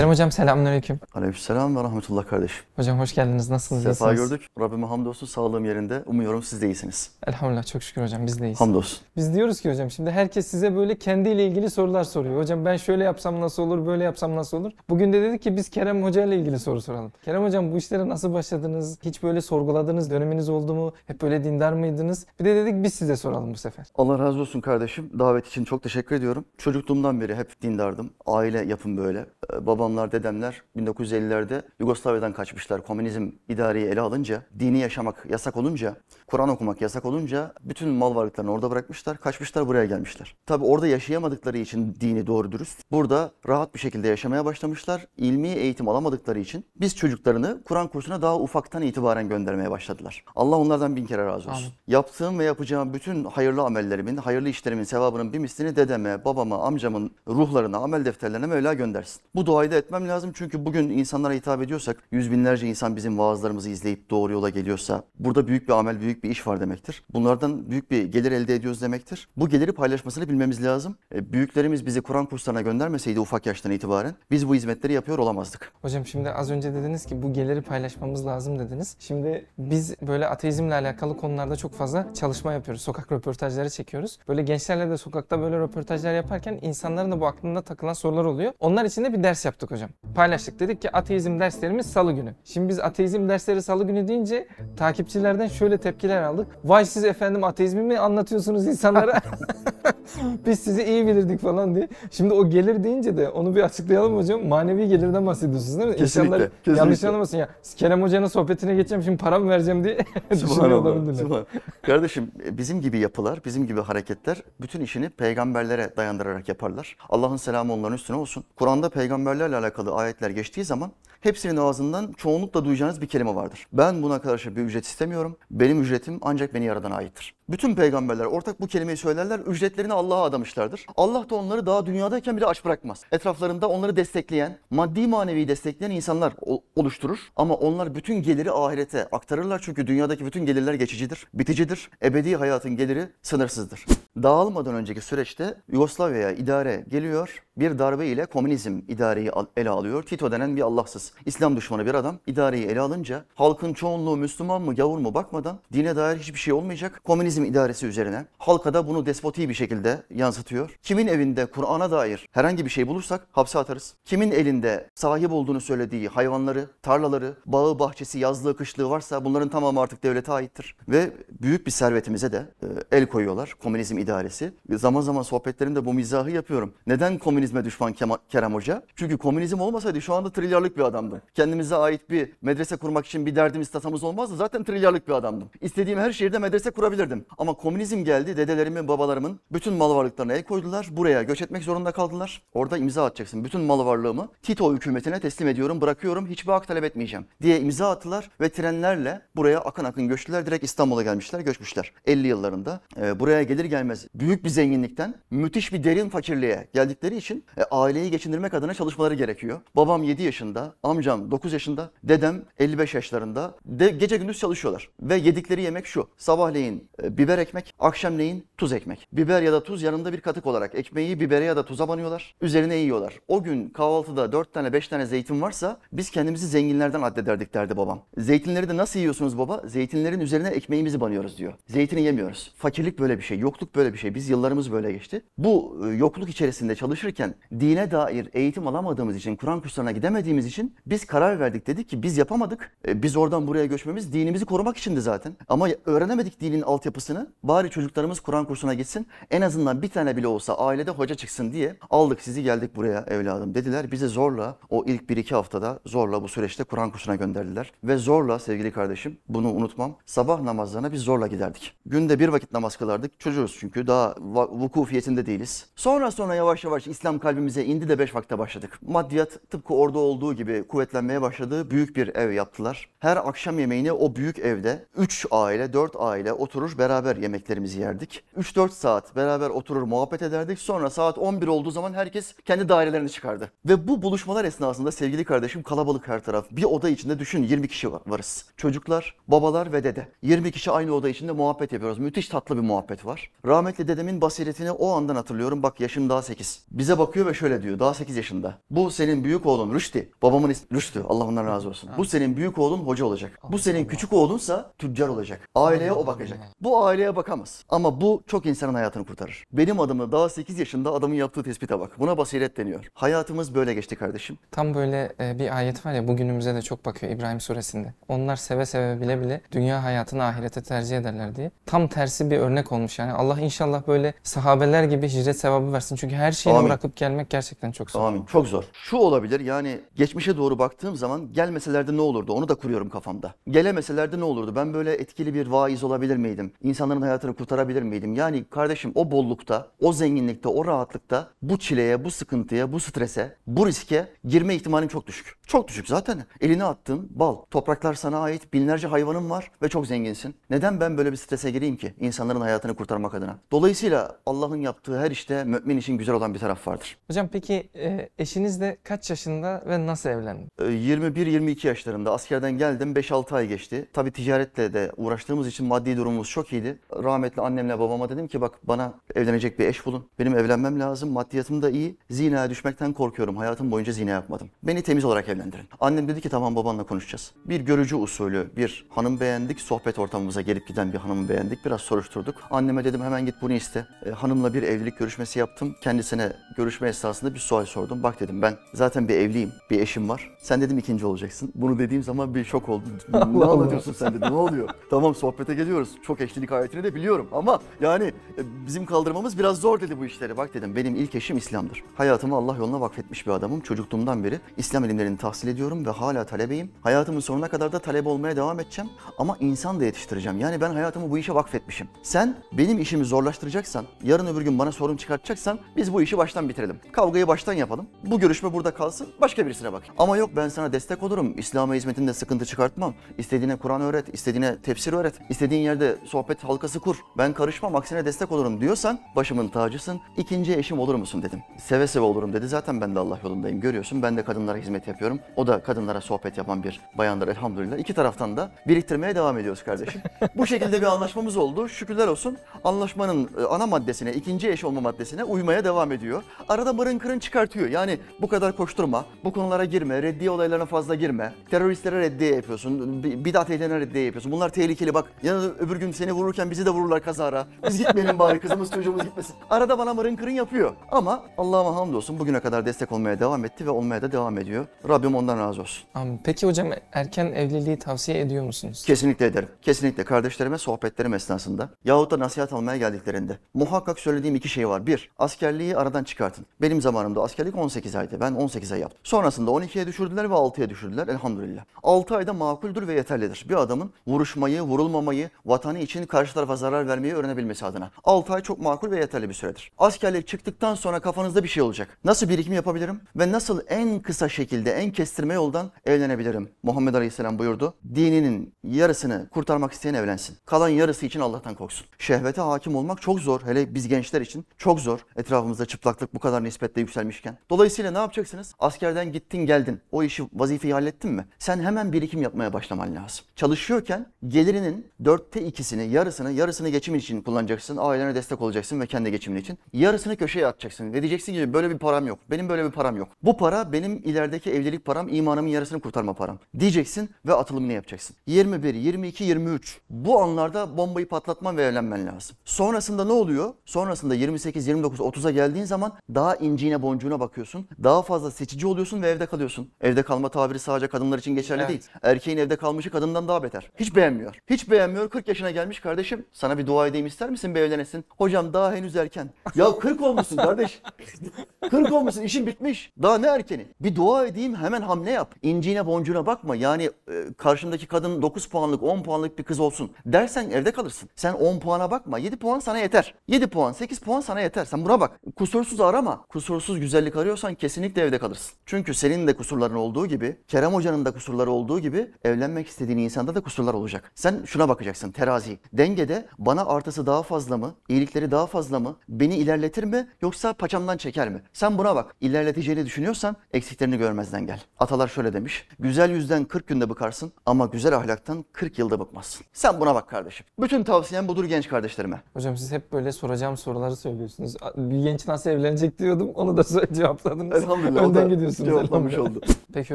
Kerem hocam selamünaleyküm. Aleykümselam ve rahmetullah kardeşim. Hocam hoş geldiniz. Nasılsınız? Sefa iyisiniz? gördük. Rabbime hamdolsun sağlığım yerinde. Umuyorum siz de iyisiniz. Elhamdülillah çok şükür hocam biz de iyiyiz. Hamdolsun. Biz diyoruz ki hocam şimdi herkes size böyle kendiyle ilgili sorular soruyor. Hocam ben şöyle yapsam nasıl olur, böyle yapsam nasıl olur? Bugün de dedik ki biz Kerem Hoca ile ilgili soru soralım. Kerem hocam bu işlere nasıl başladınız? Hiç böyle sorguladığınız döneminiz oldu mu? Hep böyle dindar mıydınız? Bir de dedik biz size soralım bu sefer. Allah razı olsun kardeşim. Davet için çok teşekkür ediyorum. Çocukluğumdan beri hep dindardım. Aile yapım böyle. Ee, Babamlar, dedemler 1950'lerde Yugoslavya'dan kaçmışlar. Komünizm idareyi ele alınca, dini yaşamak yasak olunca, Kur'an okumak yasak olunca bütün mal varlıklarını orada bırakmışlar. Kaçmışlar buraya gelmişler. Tabi orada yaşayamadıkları için dini doğru dürüst. Burada rahat bir şekilde yaşamaya başlamışlar. İlmi eğitim alamadıkları için biz çocuklarını Kur'an kursuna daha ufaktan itibaren göndermeye başladılar. Allah onlardan bin kere razı olsun. Amin. Yaptığım ve yapacağım bütün hayırlı amellerimin, hayırlı işlerimin sevabının bir mislini dedeme, babama, amcamın ruhlarına, amel defterlerine Mevla göndersin. Bu duayı da etmem lazım çünkü bugün insanlara hitap ediyorsak, yüz binlerce insan bizim vaazlarımızı izleyip doğru yola geliyorsa, burada büyük bir amel, büyük bir iş var demektir. Bunlardan büyük bir gelir elde ediyoruz demektir. Bu geliri paylaşmasını bilmemiz lazım. E, Büyüklerimiz bizi Kur'an kurslarına göndermeseydi ufak yaştan itibaren, biz bu hizmetleri yapıyor olamazdık. Hocam şimdi az önce dediniz ki bu geliri paylaşmamız lazım dediniz. Şimdi biz böyle ateizmle alakalı konularda çok fazla çalışma yapıyoruz. Sokak röportajları çekiyoruz. Böyle gençlerle de sokakta böyle röportajlar yaparken insanların da bu aklında takılan sorular oluyor. Onlar için de bir ders yaptık hocam. Paylaştık. Dedik ki ateizm derslerimiz salı günü. Şimdi biz ateizm dersleri salı günü deyince takipçilerden şöyle tepkiler aldık. Vay siz efendim ateizmi mi anlatıyorsunuz insanlara? biz sizi iyi bilirdik falan diye. Şimdi o gelir deyince de onu bir açıklayalım hocam. Manevi gelirden bahsediyorsunuz değil mi? Kesinlikle, İnsanlar kesinlikle. yanlış anlamasın ya. Kerem Hoca'nın sohbetine geçeceğim şimdi para mı vereceğim diye düşünüyor olabilirler. Kardeşim e, bizim gibi yapılar, bizim gibi hareketler bütün işini peygamberlere dayandırarak yaparlar. Allah'ın selamı onların üstüne olsun. Kur'an'da peygamberlerle alakalı ayetler geçtiği zaman hepsinin ağzından çoğunlukla duyacağınız bir kelime vardır. Ben buna karşı bir ücret istemiyorum. Benim ücretim ancak beni yaradana aittir. Bütün peygamberler ortak bu kelimeyi söylerler. Ücretlerini Allah'a adamışlardır. Allah da onları daha dünyadayken bile aç bırakmaz. Etraflarında onları destekleyen, maddi manevi destekleyen insanlar oluşturur. Ama onlar bütün geliri ahirete aktarırlar. Çünkü dünyadaki bütün gelirler geçicidir, biticidir. Ebedi hayatın geliri sınırsızdır. Dağılmadan önceki süreçte Yugoslavya'ya idare geliyor. Bir darbe ile komünizm idareyi ele alıyor. Tito denen bir Allahsız, İslam düşmanı bir adam idareyi ele alınca halkın çoğunluğu Müslüman mı gavur mu bakmadan dine dair hiçbir şey olmayacak. Komünizm idaresi üzerine halka da bunu despoti bir şekilde yansıtıyor. Kimin evinde Kur'an'a dair herhangi bir şey bulursak hapse atarız. Kimin elinde sahip olduğunu söylediği hayvanları, tarlaları, bağı, bahçesi, yazlığı, kışlığı varsa bunların tamamı artık devlete aittir. Ve büyük bir servetimize de e, el koyuyorlar komünizm idaresi. Zaman zaman sohbetlerimde bu mizahı yapıyorum. Neden komünizme düşman Kerem Hoca? Çünkü komünizm olmasaydı şu anda trilyarlık bir adamdı. Kendimize ait bir medrese kurmak için bir derdimiz tasamız olmazdı. Zaten trilyarlık bir adamdım. İstediğim her şehirde medrese kurabilirdim. Ama komünizm geldi. Dedelerimin, babalarımın bütün mal varlıklarına el koydular. Buraya göç etmek zorunda kaldılar. Orada imza atacaksın. Bütün mal varlığımı Tito hükümetine teslim ediyorum, bırakıyorum. Hiçbir hak talep etmeyeceğim diye imza attılar ve trenlerle buraya akın akın göçtüler. Direkt İstanbul'a gelmişler, göçmüşler. 50 yıllarında. Ee, buraya gelir gelmez büyük bir zenginlikten müthiş bir derin fakirliğe geldikleri için e, aileyi geçindirmek adına çalışmaları gerekiyor. Babam 7 yaşında, amcam 9 yaşında, dedem 55 yaşlarında. De, gece gündüz çalışıyorlar. Ve yedikleri yemek şu. Sabahleyin e, biber ekmek, akşamleyin tuz ekmek. Biber ya da tuz yanında bir katık olarak ekmeği bibere ya da tuza banıyorlar. Üzerine yiyorlar. O gün kahvaltıda 4 tane 5 tane zeytin varsa biz kendimizi zenginlerden addederdik derdi babam. Zeytinleri de nasıl yiyorsunuz baba? Zeytinlerin üzerine ekmeğimizi banıyoruz diyor. Zeytini yemiyoruz. Fakirlik böyle bir şey, yokluk böyle bir şey. Biz yıllarımız böyle geçti. Bu e, yokluk içerisinde çalışırken dine dair eğitim alamadığımız için, Kur'an kurslarına gidemediğimiz için biz karar verdik dedik ki biz yapamadık. E, Biz oradan buraya göçmemiz dinimizi korumak içindi zaten. Ama öğrenemedik dinin altyapısını. Bari çocuklarımız Kur'an kursuna gitsin. En azından bir tane bile olsa ailede hoca çıksın diye aldık sizi geldik buraya evladım dediler. Bizi zorla o ilk bir iki haftada zorla bu süreçte Kur'an kursuna gönderdiler. Ve zorla sevgili kardeşim bunu unutmam. Sabah namazlarına biz zorla giderdik. Günde bir vakit namaz kılardık. Çocuğuz çünkü daha vukufiyetinde değiliz. Sonra sonra yavaş yavaş İslam kalbimize indi de beş vakte başladık. Maddiyat tıpkı orada olduğu gibi kuvvetlenmeye başladı. Büyük bir ev yaptılar. Her akşam yemeğini o büyük evde 3 aile, 4 aile oturur beraber yemeklerimizi yerdik. 3-4 saat beraber oturur muhabbet ederdik. Sonra saat 11 olduğu zaman herkes kendi dairelerini çıkardı. Ve bu buluşmalar esnasında sevgili kardeşim kalabalık her taraf. Bir oda içinde düşün 20 kişi var- varız. Çocuklar, babalar ve dede. 20 kişi aynı oda içinde muhabbet yapıyoruz. Müthiş tatlı bir muhabbet var. Rahmetli dedemin basiretini o andan hatırlıyorum. Bak yaşım daha 8. Bize bakıyor ve şöyle diyor. Daha 8 yaşında. Bu senin büyük oğlun Rüştü. Babamın ismi Rüştü. Allah ondan razı olsun. Bu senin büyük oğlun hoca olacak. Bu senin küçük oğlunsa tüccar olacak. Aileye o bakacak. Bu aileye bakamaz. Ama bu çok insanın hayatını kurtarır. Benim adımı daha 8 yaşında adamın yaptığı tespite bak. Buna basiret deniyor. Hayatımız böyle geçti kardeşim. Tam böyle e, bir ayet var ya bugünümüze de çok bakıyor İbrahim suresinde. Onlar seve seve bile bile dünya hayatını ahirete tercih ederler diye. Tam tersi bir örnek olmuş yani. Allah inşallah böyle sahabeler gibi hicret sevabı versin. Çünkü her şeyi Amin. bırakıp gelmek gerçekten çok zor. Amin. Çok zor. Şu olabilir yani geçmişe doğru baktığım zaman gelmeselerdi ne olurdu onu da kuruyorum kafamda. Gelemeselerdi ne olurdu? Ben böyle etkili bir vaiz olabilir miydim? İnsanların hayatını kurtarabilir miydim? Yani kardeşim o bollukta, o zenginlikte, o rahatlıkta bu çileye, bu sıkıntıya, bu strese, bu riske girme ihtimalin çok düşük. Çok düşük zaten. Eline attığın bal. Topraklar sana ait. Binlerce hayvanın var ve çok zenginsin. Neden ben böyle bir strese gireyim ki? İnsanların hayatını kurtarmak adına. Dolayısıyla Allah'ın yaptığı her işte mümin için güzel olan bir taraf vardır. Hocam peki e, eşiniz de kaç yaşında ve nasıl evlendi? Ee, 21-22 yaşlarında askerden geldim 5-6 ay geçti. Tabii ticaretle de uğraştığımız için maddi durumumuz çok iyiydi. Rahmetli annemle babama dedim ki bak bana evlenecek bir eş bulun. Benim evlenmem lazım. Maddiyatım da iyi. Zinaya düşmekten korkuyorum. Hayatım boyunca zina yapmadım. Beni temiz olarak evlendirin. Annem dedi ki tamam babanla konuşacağız. Bir görücü usulü bir hanım beğendik. Sohbet ortamımıza gelip giden bir hanımı beğendik. Biraz soruşturduk. Anneme dedim hemen git bunu iste. Ee, hanımla bir evlilik görüşmesi yaptım. Kendisine görüşme esnasında bir sual sordum. Bak dedim ben zaten bir evliyim. Bir eşim var. Sen dedim ikinci olacaksın. Bunu dediğim zaman bir şok oldum. ne anlatıyorsun sen dedi. Ne oluyor? tamam sohbete geliyoruz. Çok eşlilik ayetini de biliyorum. Ama yani e, bizim kaldırmamız biraz zor dedi bu işleri. Bak dedim benim ilk eşim İslam'dır. Hayatımı Allah yoluna vakfetmiş bir adamım. Çocukluğumdan beri İslam ilimlerini tahsil ediyorum ve hala talebeyim. Hayatımın sonuna kadar da talebe olmaya devam edeceğim. Ama insan da yetiştireceğim. Yani ben hayatımı bu işe vakfetmişim. Sen benim işimi zorlaştıracaksan, yarın öbür gün bana sorun çıkartacaksan biz bu işi baştan bitirelim. Kavgayı baştan yapalım. Bu görüşme burada kalsın. Başka birisine bak. Ama yok ben sana destek olurum. İslam'a hizmetinde sıkıntı çıkartmam. İstediğine Kur'an öğret, istediğine tefsir öğret. istediğin yerde sohbet halkası kur. Ben karışmam, aksine destek olurum diyorsan başımın tacısın. İkinci eşim olur musun dedim. Seve seve olurum dedi. Zaten ben de Allah yolundayım görüyorsun. Ben de kadınlara hizmet yapıyorum. O da kadınlara sohbet yapan bir bayandır elhamdülillah. İki taraftan da biriktirmeye devam ediyoruz kardeşim. Bu şekilde bir anlaşmamız oldu. Şükürler olsun. Anlaşmanın e, ana maddesine, ikinci eş olma maddesine uymaya devam ediyor. Arada mırın kırın çıkartıyor. Yani bu kadar koşturma, bu konulara girme, reddiye olaylarına fazla girme. Teröristlere reddiye yapıyorsun, bi- bidat ehline reddiye yapıyorsun. Bunlar tehlikeli bak. Ya öbür gün seni vururken bizi de vururlar kazara. Biz gitmeyelim bari kızımız çocuğumuz gitmesin. Arada bana mırın kırın yapıyor. Ama Allah'ıma hamdolsun bugüne kadar destek olmaya devam etti ve olmaya da devam ediyor. Rabbim ondan razı olsun. Amin. Peki hocam erken evliliği tavsiye ediyor musunuz? Kesinlikle ederim. Kesinlikle kardeşlerime sohbetlerim esnasında yahut da nasihat almaya geldiklerinde muhakkak söylediğim iki şey var. Bir, askerliği aradan çıkartın. Benim zamanımda askerlik 18 aydı. Ben 18 ay yaptım. Sonrasında 12'ye düşürdüler ve 6'ya düşürdüler elhamdülillah. 6 ayda makuldür ve yeterlidir. Bir adamın vuruşmayı, vurulmamayı, vatanı için karşı tarafa zarar vermeyi öğrenebilmesi adına. 6 ay çok makul ve yeterli bir süredir. Askerlik çıktıktan sonra kafanızda bir şey olacak. Nasıl birikim yapabilirim ve nasıl en kısa şekilde, en kestirme yoldan evlenebilirim? Muhammed Aleyhisselam buyurdu. Dininin yarısını kurtarmak isteyen evlensin. Kalan yarısı için Allah'tan korksun. Şehvete hakim olmak çok zor. Hele biz gençler için çok zor. Etrafımızda çıplaklık bu kadar nispetle yükselmişken. Dolayısıyla ne yapacaksınız? Askerden gittin geldin. O işi, vazifeyi hallettin mi? Sen hemen birikim yapmaya başlaman lazım. Çalışıyorken gelirinin dörtte ikisini, yarısını, yarısını geçimin için kullanacaksın. Ailene destek olacaksın ve kendi geçimin için. Yarısını köşeye atacaksın. Ve diyeceksin ki böyle bir param yok. Benim böyle bir param yok. Bu para benim ilerideki evlilik param, imanımın yarısını kurtarma param. Diyeceksin ve atılımını yapacaksın. 21, 22, 23. Bu anlarda bombayı patlatman ve evlenmen lazım. Sonrasında ne oluyor? Sonrasında 28, 29, 30'a geldiğin zaman daha inciğine boncuğuna bakıyorsun. Daha fazla seçici oluyorsun ve evde kalıyorsun. Evde kalma tabiri sadece kadınlar için geçerli Evet. değil. Erkeğin evde kalmışı kadından daha beter. Hiç beğenmiyor. Hiç beğenmiyor. 40 yaşına gelmiş kardeşim. Sana bir dua edeyim ister misin bir evlenesin? Hocam daha henüz erken. Ya 40 olmuşsun kardeş. 40 olmuşsun işin bitmiş. Daha ne erkeni? Bir dua edeyim hemen hamle yap. İnciğine boncuğuna bakma. Yani e, karşındaki kadın 9 puanlık 10 puanlık bir kız olsun dersen evde kalırsın. Sen 10 puana bakma. 7 puan sana yeter. 7 puan 8 puan sana yeter. Sen buna bak. Kusursuz arama. Kusursuz güzellik arıyorsan kesinlikle evde kalırsın. Çünkü senin de kusurların olduğu gibi Kerem Hoca'nın da kusurları olduğu gibi evlenmek istediğin insanda da kusurlar olacak. Sen şuna bakacaksın terazi. Dengede bana artısı daha fazla mı? iyilikleri daha fazla mı? Beni ilerletir mi? Yoksa paçamdan çeker mi? Sen buna bak. İlerleteceğini düşünüyorsan eksiklerini görmezden gel. Atalar şöyle demiş. Güzel yüzden 40 günde bıkarsın ama güzel ahlaktan 40 yılda bıkmazsın. Sen buna bak kardeşim. Bütün tavsiyem budur genç kardeşlerime. Hocam siz hep böyle soracağım soruları söylüyorsunuz. Bir genç nasıl evlenecek gelecek diyordum. Onu da cevapladınız. Elhamdülillah. Önden gidiyorsunuz. Elhamdülillah. oldu. Peki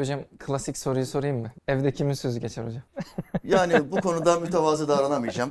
hocam klasik soruyu sorayım mı? Evde kimin sözü geçer hocam? Yani bu konuda mütevazı davranamayacaağım.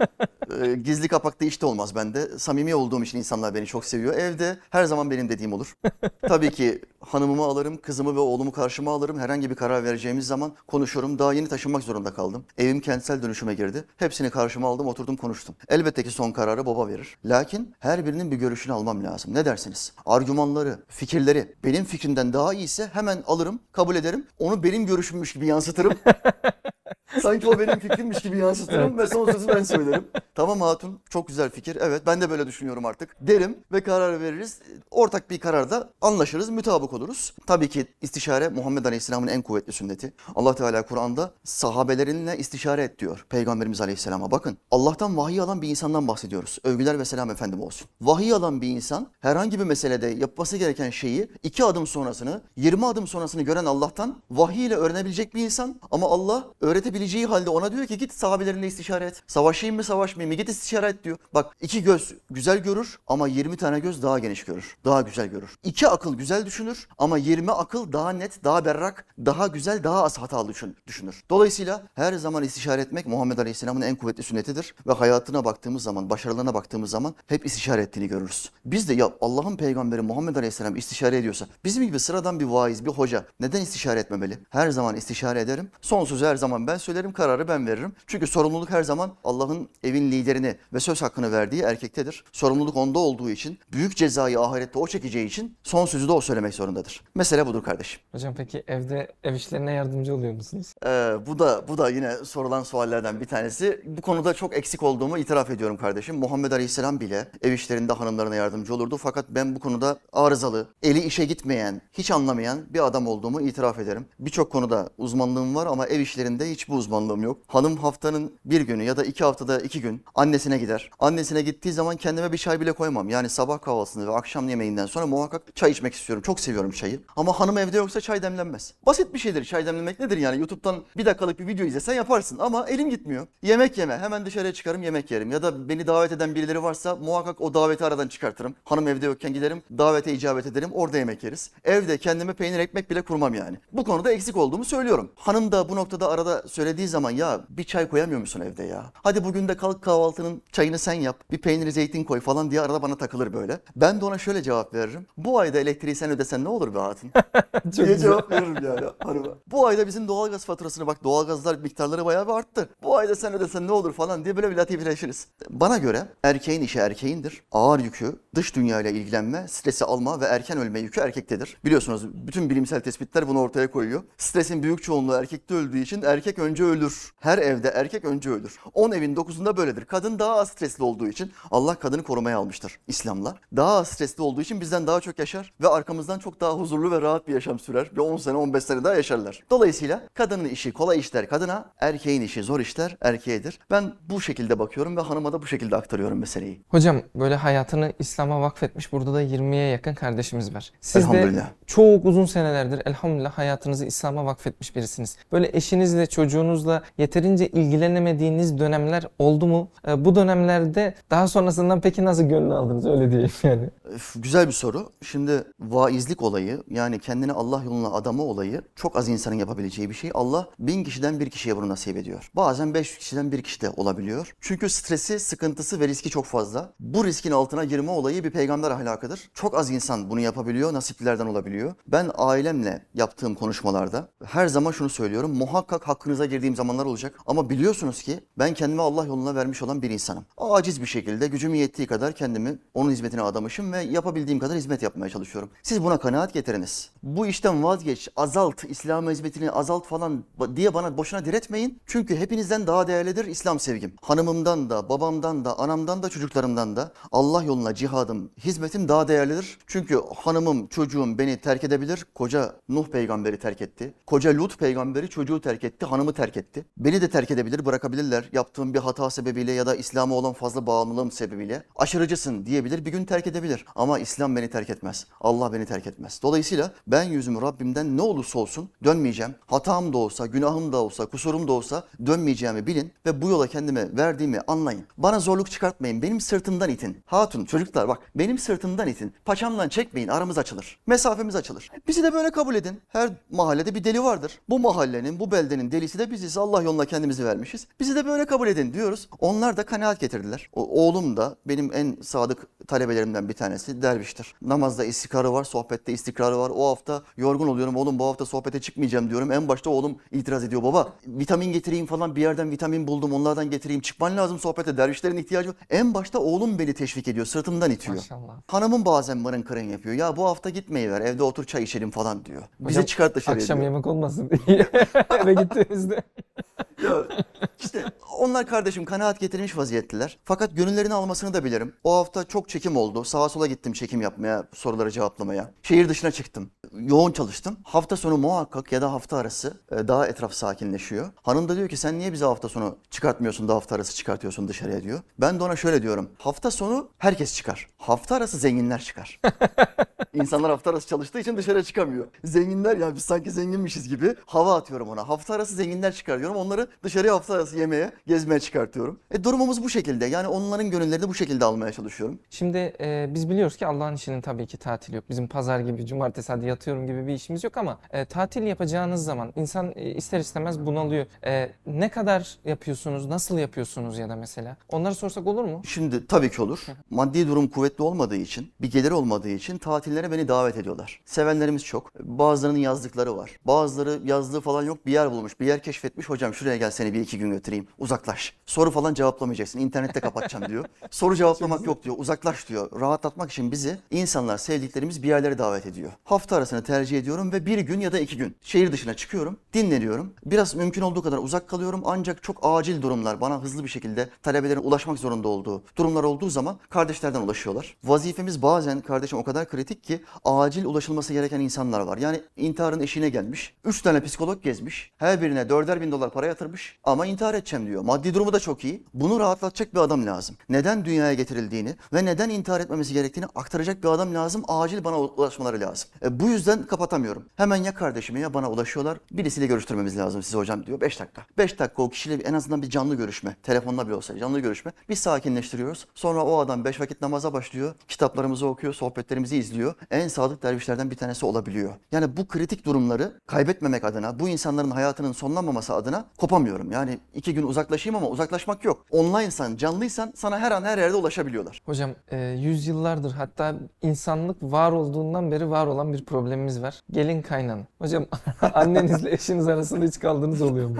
Ee, gizli kapakta işte olmaz bende. Samimi olduğum için insanlar beni çok seviyor. Evde her zaman benim dediğim olur. Tabii ki hanımımı alırım, kızımı ve oğlumu karşıma alırım. Herhangi bir karar vereceğimiz zaman konuşurum. Daha yeni taşınmak zorunda kaldım. Evim kentsel dönüşüme girdi. Hepsini karşıma aldım, oturdum konuştum. Elbette ki son kararı baba verir. Lakin her birinin bir görüşünü almam lazım. Ne dersiniz? Argümanları, fikirleri benim fikrimden daha iyiyse hemen alırım, kabul ederim. Onu benim görüşümmüş gibi yansıtırım. Sanki o benim fikrimmiş gibi yansıtırım ve son sözü ben söylerim. Tamam hatun çok güzel fikir. Evet ben de böyle düşünüyorum artık derim ve karar veririz. Ortak bir kararda anlaşırız, mutabık oluruz. Tabii ki istişare Muhammed Aleyhisselam'ın en kuvvetli sünneti. Allah Teala Kur'an'da sahabelerinle istişare et diyor Peygamberimiz Aleyhisselam'a. Bakın Allah'tan vahiy alan bir insandan bahsediyoruz. Övgüler ve selam efendim olsun. Vahiy alan bir insan herhangi bir meselede yapması gereken şeyi iki adım sonrasını, 20 adım sonrasını gören Allah'tan vahiy ile öğrenebilecek bir insan. Ama Allah öğretebileceği halde ona diyor ki git sahabelerinle istişare et. Savaşayım mı savaşmayayım mı git istişare et diyor. Bak iki göz güzel görür ama 20 tane göz daha geniş görür. Daha güzel görür. İki akıl güzel düşünür ama 20 akıl daha net, daha berrak, daha güzel, daha az hatalı düşün- düşünür. Dolayısıyla her zaman istişare etmek Muhammed Aleyhisselam'ın en kuvvetli sünnetidir ve hayatına baktığımız zaman, başarılarına baktığımız zaman hep istişare ettiğini görürüz. Biz de ya Allah'ın peygamberi Muhammed Aleyhisselam istişare ediyorsa bizim gibi sıradan bir vaiz, bir hoca neden istişare etmemeli? Her zaman istişare ederim. Son sözü her zaman ben söylerim, kararı ben veririm. Çünkü sorumluluk her zaman Allah'ın evin liderini ve söz hakkını verdiği erkektedir. Sorumluluk onda olduğu için, büyük cezayı ahirette o çekeceği için son sözü de o söylemek zorundadır. Mesele budur kardeşim. Hocam peki evde ev işlerine yardımcı oluyor musunuz? Ee, bu da bu da yine sorulan suallerden bir tanesi. Bu konuda çok eksik olduğumu itiraf ediyorum kardeşim. Muhammed Aleyhisselam bile ev işlerinde hanımlarına yardımcı olurdu. Fakat ben bu konuda arızalı, eli işe gitmeyen, hiç anlamayan bir adam olduğumu itiraf ederim. Birçok konuda uzmanlığım var ama ev işlerinde hiçbir uzmanlığım yok. Hanım haftanın bir günü ya da iki haftada iki gün annesine gider. Annesine gittiği zaman kendime bir çay bile koymam. Yani sabah kahvaltısında ve akşam yemeğinden sonra muhakkak çay içmek istiyorum. Çok seviyorum çayı. Ama hanım evde yoksa çay demlenmez. Basit bir şeydir çay demlemek nedir yani? YouTube'dan bir dakikalık bir video izlesen yaparsın ama elim gitmiyor. Yemek yeme. Hemen dışarıya çıkarım yemek yerim. Ya da beni davet eden birileri varsa muhakkak o daveti aradan çıkartırım. Hanım evde yokken giderim. Davete icabet ederim. Orada yemek yeriz. Evde kendime peynir ekmek bile kurmam yani. Bu konuda eksik olduğumu söylüyorum. Hanım da bu noktada arada söylediği zaman ya bir çay koyamıyor musun evde ya? Hadi bugün de kalk kahvaltının çayını sen yap. Bir peynir zeytin koy falan diye arada bana takılır böyle. Ben de ona şöyle cevap veririm. Bu ayda elektriği sen ödesen ne olur be hatun? Diye güzel. cevap veririm yani hanıma. Bu ayda bizim doğalgaz faturasını bak doğalgazlar miktarları bayağı bir arttı. Bu ayda sen ödesen ne olur falan diye böyle bir latifleşiriz. Bana göre erkeğin işi erkeğindir. Ağır yükü, dış dünyayla ilgilenme, stresi alma ve erken ölme yükü erkektedir. Biliyorsunuz bütün bilimsel tespitler bunu ortaya koyuyor. Stresin büyük çoğunluğu erkekte öldüğü için erkek önce ölür. Her evde erkek önce ölür. 10 evin 9'unda böyledir. Kadın daha az stresli olduğu için Allah kadını korumaya almıştır İslam'la. Daha az stresli olduğu için bizden daha çok yaşar ve arkamızdan çok daha huzurlu ve rahat bir yaşam sürer. Bir 10 sene 15 sene daha yaşarlar. Dolayısıyla kadının işi kolay işler kadına, erkeğin işi zor işler erkeğedir. Ben bu şekilde bakıyorum ve hanıma da bu şekilde aktarıyorum meseleyi. Hocam böyle hayatını İslam'a vakfetmiş burada da 20'ye yakın kardeşimiz var. Siz de çok uzun senelerdir elhamdülillah hayatınızı İslam'a vakfetmiş birisiniz. Böyle eşinizle çocuğunuzla yeterince ilgilenemediğiniz dönemler oldu mu? Ee, Bu dönemlerde daha sonrasından peki nasıl gönlünü aldınız öyle diyeyim yani. Güzel bir soru. Şimdi vaizlik olayı yani kendini Allah yoluna adama olayı çok az insanın yapabileceği bir şey. Allah bin kişiden bir kişiye bunu nasip ediyor. Bazen 500 kişiden bir kişi de olabiliyor. Çünkü stresi, sıkıntısı ve riski çok fazla. Bu riskin altına girme olayı bir peygamber ahlakıdır. Çok az insan bunu yapabiliyor, nasiplilerden olabiliyor. Ben ailemle yaptığım konuşmalarda her zaman şunu söylüyorum. Muhakkak hakkınıza girdiğim zamanlar olacak. Ama biliyorsunuz ki ben kendimi Allah yoluna vermiş olan bir insanım. Aciz bir şekilde gücümün yettiği kadar kendimi onun hizmetine adamışım ve yapabildiğim kadar hizmet yapmaya çalışıyorum. Siz buna kanaat getiriniz. Bu işten vazgeç, azalt, İslam hizmetini azalt falan diye bana boşuna diretmeyin. Çünkü hepinizden daha değerlidir İslam sevgim. Hanımımdan da, babamdan da, anamdan da, çocuklarımdan da Allah yoluna cihadım, hizmetim daha değerlidir. Çünkü hanımım, çocuğum beni terk edebilir. Koca Nuh peygamberi terk etti. Koca Lut peygamberi çocuğu terk etti, hanımı terk terk etti. Beni de terk edebilir, bırakabilirler. Yaptığım bir hata sebebiyle ya da İslam'a olan fazla bağımlılığım sebebiyle aşırıcısın diyebilir. Bir gün terk edebilir. Ama İslam beni terk etmez. Allah beni terk etmez. Dolayısıyla ben yüzümü Rabbimden ne olursa olsun dönmeyeceğim. Hatam da olsa, günahım da olsa, kusurum da olsa dönmeyeceğimi bilin ve bu yola kendime verdiğimi anlayın. Bana zorluk çıkartmayın. Benim sırtımdan itin. Hatun çocuklar bak benim sırtımdan itin. Paçamdan çekmeyin. Aramız açılır. Mesafemiz açılır. Bizi de böyle kabul edin. Her mahallede bir deli vardır. Bu mahallenin, bu beldenin delisi de biziz. Allah yoluna kendimizi vermişiz. Bizi de böyle kabul edin diyoruz. Onlar da kanaat getirdiler. O, oğlum da benim en sadık talebelerimden bir tanesi derviştir. Namazda istikrarı var, sohbette istikrarı var. O hafta yorgun oluyorum. Oğlum bu hafta sohbete çıkmayacağım diyorum. En başta oğlum itiraz ediyor. Baba vitamin getireyim falan bir yerden vitamin buldum. Onlardan getireyim. Çıkman lazım sohbete. Dervişlerin ihtiyacı var. En başta oğlum beni teşvik ediyor. Sırtımdan itiyor. Maşallah. Hanımım bazen mırın kırın yapıyor. Ya bu hafta gitmeyi ver. Evde otur çay içelim falan diyor. Bizi Hocam, çıkart dışarıya Akşam diyor. yemek olmasın diye eve gittiğimizde. Ya işte onlar kardeşim kanaat getirmiş vaziyettiler. Fakat gönüllerini almasını da bilirim. O hafta çok çekim oldu. Sağa sola gittim çekim yapmaya, soruları cevaplamaya. Şehir dışına çıktım. Yoğun çalıştım. Hafta sonu muhakkak ya da hafta arası e, daha etraf sakinleşiyor. Hanım da diyor ki sen niye bizi hafta sonu çıkartmıyorsun da hafta arası çıkartıyorsun dışarıya diyor. Ben de ona şöyle diyorum. Hafta sonu herkes çıkar. Hafta arası zenginler çıkar. İnsanlar hafta arası çalıştığı için dışarı çıkamıyor. Zenginler ya biz sanki zenginmişiz gibi hava atıyorum ona. Hafta arası zenginler çıkar diyorum. Onları dışarıya hafta arası yemeğe, gezmeye çıkartıyorum. E durumumuz bu şekilde. Yani onların gönüllerini bu şekilde almaya çalışıyorum. Şimdi e, biz biliyoruz ki Allah'ın işinin tabii ki tatili yok. Bizim pazar gibi, cumartesi hadi yatıyorum gibi bir işimiz yok ama e, tatil yapacağınız zaman insan e, ister istemez bunalıyor. E, ne kadar yapıyorsunuz, nasıl yapıyorsunuz ya da mesela? Onları sorsak olur mu? Şimdi tabii ki olur. Maddi durum kuvvetli olmadığı için, bir gelir olmadığı için tatillere beni davet ediyorlar. Sevenlerimiz çok. Bazılarının yazdıkları var. Bazıları yazdığı falan yok bir yer bulmuş. Bir yer keşfetmiş. Hocam şuraya gel seni bir iki gün götüreyim. Uzaklaş. Soru falan cevaplamayacaksın. İnternette kapatacağım diyor. Soru cevaplamak yok diyor. Uzaklaş diyor. Rahatlatmak için bizi insanlar, sevdiklerimiz bir yerlere davet ediyor. Hafta arasını tercih ediyorum ve bir gün ya da iki gün şehir dışına çıkıyorum. Dinleniyorum. Biraz mümkün olduğu kadar uzak kalıyorum. Ancak çok acil durumlar bana hızlı bir şekilde talebelerin ulaşmak zorunda olduğu durumlar olduğu zaman kardeşlerden ulaşıyorlar. Vazifemiz bazen kardeşim o kadar kritik ki acil ulaşılması gereken insanlar var. Yani intiharın eşiğine gelmiş. Üç tane psikolog gezmiş. Her birine dörder bin dolar para yatırmış. Ama intihar edeceğim diyor. Maddi durumu da çok iyi. Bunu rahatlatacak bir adam lazım. Neden dünyaya getirildiğini ve neden intihar etmemesi gerektiğini aktaracak bir adam lazım. Acil bana ulaşmaları lazım. E, bu yüzden kapatamıyorum. Hemen ya kardeşime ya bana ulaşıyorlar. Birisiyle görüştürmemiz lazım sizi hocam diyor. 5 dakika. 5 dakika o kişiyle en azından bir canlı görüşme. Telefonla bile olsa canlı görüşme. Bir sakinleştiriyoruz. Sonra o adam 5 vakit namaza başlıyor. Kitaplarımızı okuyor, sohbetlerimizi izliyor. En sadık dervişlerden bir tanesi olabiliyor. Yani bu kritik durumları kaybetmemek adına, bu insanların hayatının sonlanmaması adına kopamıyorum. Yani iki gün uzaklaşayım ama uzaklaşmak yok. Onlinesan, canlıysan sana her an her yerde ulaşabiliyorlar. Hocam e, yüzyıllardır hatta insanlık var olduğundan beri var olan bir problemimiz var. Gelin kaynana. Hocam annenizle eşiniz arasında hiç kaldığınız oluyor mu?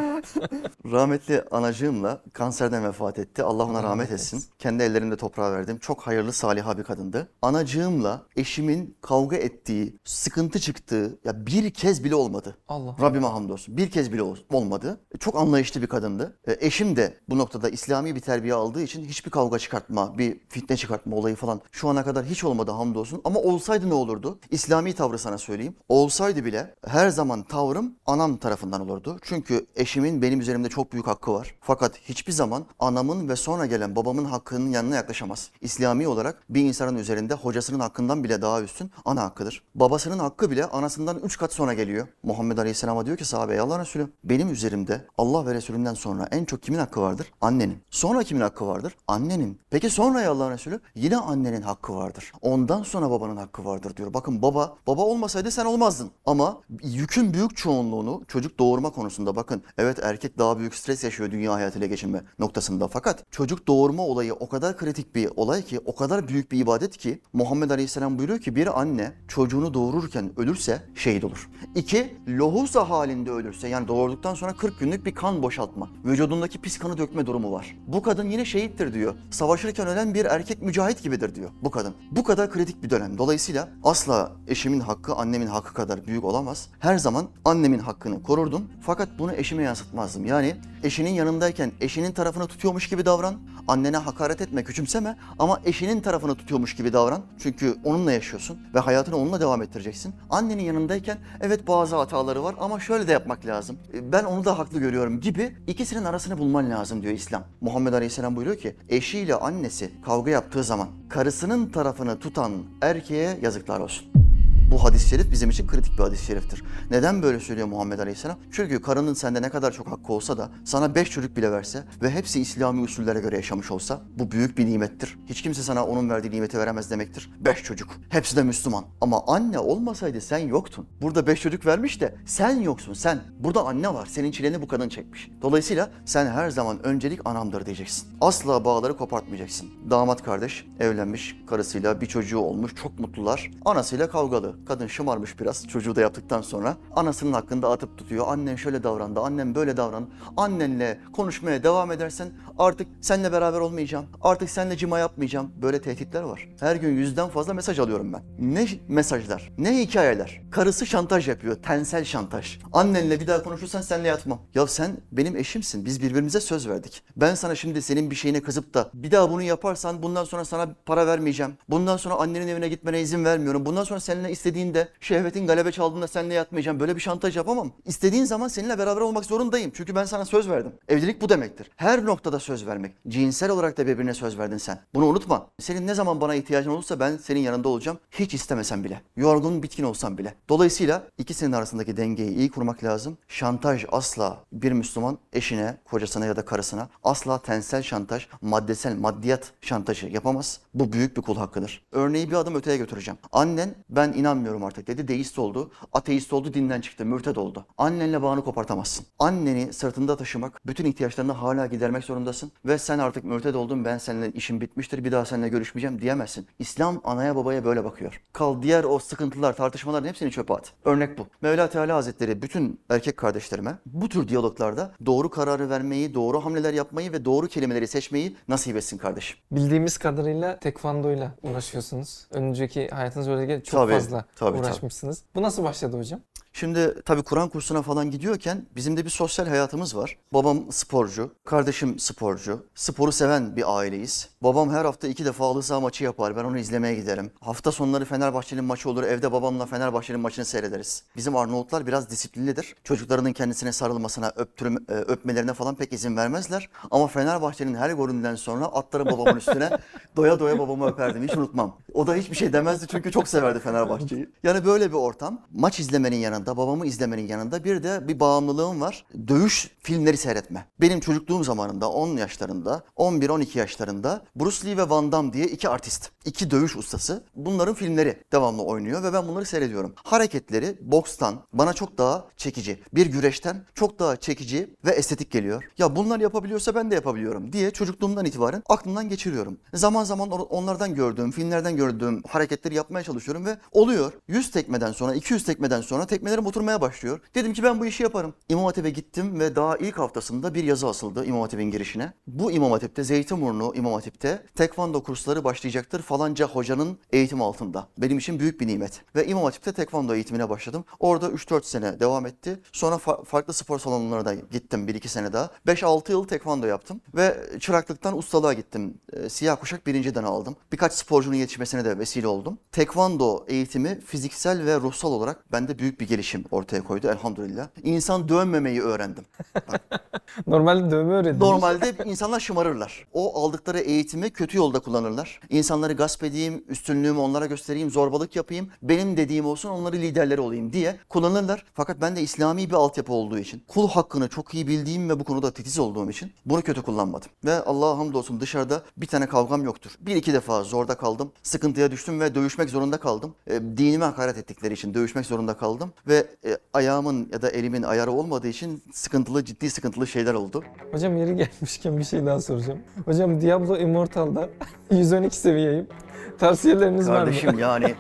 Rahmetli anacığımla kanserden vefat etti. Allah ona rahmet etsin. Kendi ellerimde toprağa verdim. Çok hayırlı, saliha bir kadındı. Anacığımla eşimin kavga ettiği, sıkıntı çıktığı ya bir kez bile olmadı. Allah. Rabbime hamdolsun. Bir kez bile ol- olmadı. Çok anlayışlı bir kadındı. E, Eşim de bu noktada İslami bir terbiye aldığı için hiçbir kavga çıkartma, bir fitne çıkartma olayı falan şu ana kadar hiç olmadı hamdolsun. Ama olsaydı ne olurdu? İslami tavrı sana söyleyeyim. Olsaydı bile her zaman tavrım anam tarafından olurdu. Çünkü eşimin benim üzerimde çok büyük hakkı var. Fakat hiçbir zaman anamın ve sonra gelen babamın hakkının yanına yaklaşamaz. İslami olarak bir insanın üzerinde hocasının hakkından bile daha üstün ana hakkıdır. Babasının hakkı bile anasından üç kat sonra geliyor. Muhammed Aleyhisselam'a diyor ki sahabeye Allah Resulü benim üzerimde Allah ve Resulünden sonra en çok kimin hakkı vardır? Annenin. Sonra kimin hakkı vardır? Annenin. Peki sonra ya Allah Resulü? Yine annenin hakkı vardır. Ondan sonra babanın hakkı vardır diyor. Bakın baba, baba olmasaydı sen olmazdın. Ama yükün büyük çoğunluğunu çocuk doğurma konusunda bakın. Evet erkek daha büyük stres yaşıyor dünya hayatıyla geçinme noktasında. Fakat çocuk doğurma olayı o kadar kritik bir olay ki, o kadar büyük bir ibadet ki Muhammed Aleyhisselam buyuruyor ki bir anne çocuğunu doğururken ölürse şehit olur. İki, lohusa halinde ölürse yani doğurduktan sonra 40 günlük bir kan boşaltma. Vücudundaki pis kanı dökme durumu var. Bu kadın yine şehittir diyor. Savaşırken ölen bir erkek mücahit gibidir diyor bu kadın. Bu kadar kritik bir dönem. Dolayısıyla asla eşimin hakkı annemin hakkı kadar büyük olamaz. Her zaman annemin hakkını korurdum. Fakat bunu eşime yansıtmazdım. Yani eşinin yanındayken eşinin tarafını tutuyormuş gibi davran. Annene hakaret etme, küçümseme ama eşinin tarafını tutuyormuş gibi davran. Çünkü onunla yaşıyorsun ve hayatını onunla devam ettireceksin. Annenin yanındayken evet bazı hataları var ama şöyle de yapmak lazım. E, Ben onu da haklı görüyorum gibi ikisinin arasını bulman lazım diyor İslam. Muhammed Aleyhisselam buyuruyor ki eşiyle annesi kavga yaptığı zaman karısının tarafını tutan erkeğe yazıklar olsun. Bu hadis-i şerif bizim için kritik bir hadis-i şeriftir. Neden böyle söylüyor Muhammed Aleyhisselam? Çünkü karının sende ne kadar çok hakkı olsa da sana beş çocuk bile verse ve hepsi İslami usullere göre yaşamış olsa bu büyük bir nimettir. Hiç kimse sana onun verdiği nimeti veremez demektir. Beş çocuk. Hepsi de Müslüman. Ama anne olmasaydı sen yoktun. Burada beş çocuk vermiş de sen yoksun sen. Burada anne var. Senin çileni bu kadın çekmiş. Dolayısıyla sen her zaman öncelik anamdır diyeceksin. Asla bağları kopartmayacaksın. Damat kardeş evlenmiş karısıyla bir çocuğu olmuş çok mutlular. Anasıyla kavgalı. Kadın şımarmış biraz çocuğu da yaptıktan sonra. Anasının hakkında atıp tutuyor. Annen şöyle davrandı, annem böyle davrandı. Annenle konuşmaya devam edersen artık seninle beraber olmayacağım. Artık seninle cima yapmayacağım. Böyle tehditler var. Her gün yüzden fazla mesaj alıyorum ben. Ne mesajlar, ne hikayeler. Karısı şantaj yapıyor, tensel şantaj. Annenle bir daha konuşursan seninle yatmam. Ya sen benim eşimsin. Biz birbirimize söz verdik. Ben sana şimdi senin bir şeyine kızıp da bir daha bunu yaparsan bundan sonra sana para vermeyeceğim. Bundan sonra annenin evine gitmene izin vermiyorum. Bundan sonra seninle istediğinde şehvetin galebe çaldığında seninle yatmayacağım. Böyle bir şantaj yapamam. İstediğin zaman seninle beraber olmak zorundayım. Çünkü ben sana söz verdim. Evlilik bu demektir. Her noktada söz vermek. Cinsel olarak da birbirine söz verdin sen. Bunu unutma. Senin ne zaman bana ihtiyacın olursa ben senin yanında olacağım. Hiç istemesen bile. Yorgun, bitkin olsam bile. Dolayısıyla ikisinin arasındaki dengeyi iyi kurmak lazım. Şantaj asla bir Müslüman eşine, kocasına ya da karısına asla tensel şantaj, maddesel, maddiyat şantajı yapamaz. Bu büyük bir kul hakkıdır. Örneği bir adım öteye götüreceğim. Annen ben inanmıyorum artık dedi. Deist oldu, ateist oldu, dinden çıktı, mürted oldu. Annenle bağını kopartamazsın. Anneni sırtında taşımak, bütün ihtiyaçlarını hala gidermek zorundasın. Ve sen artık mürted oldun, ben seninle işim bitmiştir, bir daha seninle görüşmeyeceğim diyemezsin. İslam anaya babaya böyle bakıyor. Kal diğer o sıkıntılar, tartışmaların hepsini çöpe at. Örnek bu. Mevla Teala Hazretleri bütün erkek kardeşlerime bu tür diyaloglarda doğru kararı vermeyi, doğru hamleler yapmayı ve doğru kelimeleri seçmeyi nasip etsin kardeşim. Bildiğimiz kadarıyla tekvandoyla uğraşıyorsunuz. Önceki hayatınız öyle çok Tabii, fazla tabii, uğraşmışsınız. Bu nasıl başladı hocam? Şimdi tabii Kur'an kursuna falan gidiyorken bizim de bir sosyal hayatımız var. Babam sporcu, kardeşim sporcu. Sporu seven bir aileyiz. Babam her hafta iki defa halı saha maçı yapar. Ben onu izlemeye giderim. Hafta sonları Fenerbahçe'nin maçı olur. Evde babamla Fenerbahçe'nin maçını seyrederiz. Bizim Arnavutlar biraz disiplinlidir. Çocuklarının kendisine sarılmasına, öptürüm, e, öpmelerine falan pek izin vermezler. Ama Fenerbahçe'nin her golünden sonra atlarım babamın üstüne. doya doya babamı öperdim. Hiç unutmam. O da hiçbir şey demezdi çünkü çok severdi Fenerbahçe'yi. Yani böyle bir ortam. Maç izlemenin yanında, babamı izlemenin yanında bir de bir bağımlılığım var. Dövüş filmleri seyretme. Benim çocukluğum zamanında 10 yaşlarında, 11-12 yaşlarında Bruce Lee ve Van Damme diye iki artist, iki dövüş ustası. Bunların filmleri devamlı oynuyor ve ben bunları seyrediyorum. Hareketleri bokstan bana çok daha çekici, bir güreşten çok daha çekici ve estetik geliyor. Ya bunlar yapabiliyorsa ben de yapabiliyorum diye çocukluğumdan itibaren aklımdan geçiriyorum. Zaman zaman onlardan gördüğüm, filmlerden gördüğüm hareketleri yapmaya çalışıyorum ve oluyor. 100 tekmeden sonra, 200 tekmeden sonra tekmelerim oturmaya başlıyor. Dedim ki ben bu işi yaparım. İmam Hatip'e gittim ve daha ilk haftasında bir yazı asıldı İmam Hatip'in girişine. Bu İmam Hatip'te, Zeytinburnu İmam Hatip'te tekvando kursları başlayacaktır falanca hocanın eğitim altında. Benim için büyük bir nimet. Ve İmam Hatip'te tekvando eğitimine başladım. Orada 3-4 sene devam etti. Sonra fa- farklı spor salonlarına da gittim 1-2 sene daha. 5-6 yıl tekvando yaptım ve çıraklıktan ustalığa gittim. Ee, Siyah kuşak birinciden aldım. Birkaç sporcunun yetişmesine de vesile oldum. Tekvando eğitimi fiziksel ve ruhsal olarak bende büyük bir gelişim ortaya koydu elhamdülillah. İnsan dövmemeyi öğrendim. Normalde dövme öğrendiniz. Normalde insanlar şımarırlar. O aldıkları eğitimi kötü yolda kullanırlar. İnsanları gasp edeyim, üstünlüğümü onlara göstereyim, zorbalık yapayım, benim dediğim olsun, onları liderleri olayım diye kullanırlar. Fakat ben de İslami bir altyapı olduğu için, kul hakkını çok iyi bildiğim ve bu konuda titiz olduğum için bunu kötü kullanmadım. Ve Allah'a hamdolsun dışarıda bir tane kavgam yoktur. Bir iki defa zorda kaldım, sıkıntıya düştüm ve dövüşmek zorunda kaldım. E, dinime hakaret ettikleri için dövüşmek zorunda kaldım. Ve e, ayağımın ya da elimin ayarı olmadığı için sıkıntılı, ciddi sıkıntılı şeyler oldu. Hocam yeri gelmişken bir şey daha soracağım. Hocam Diablo Immortal'da 112 seviyeyim. Tavsiyeleriniz var mı? Kardeşim yani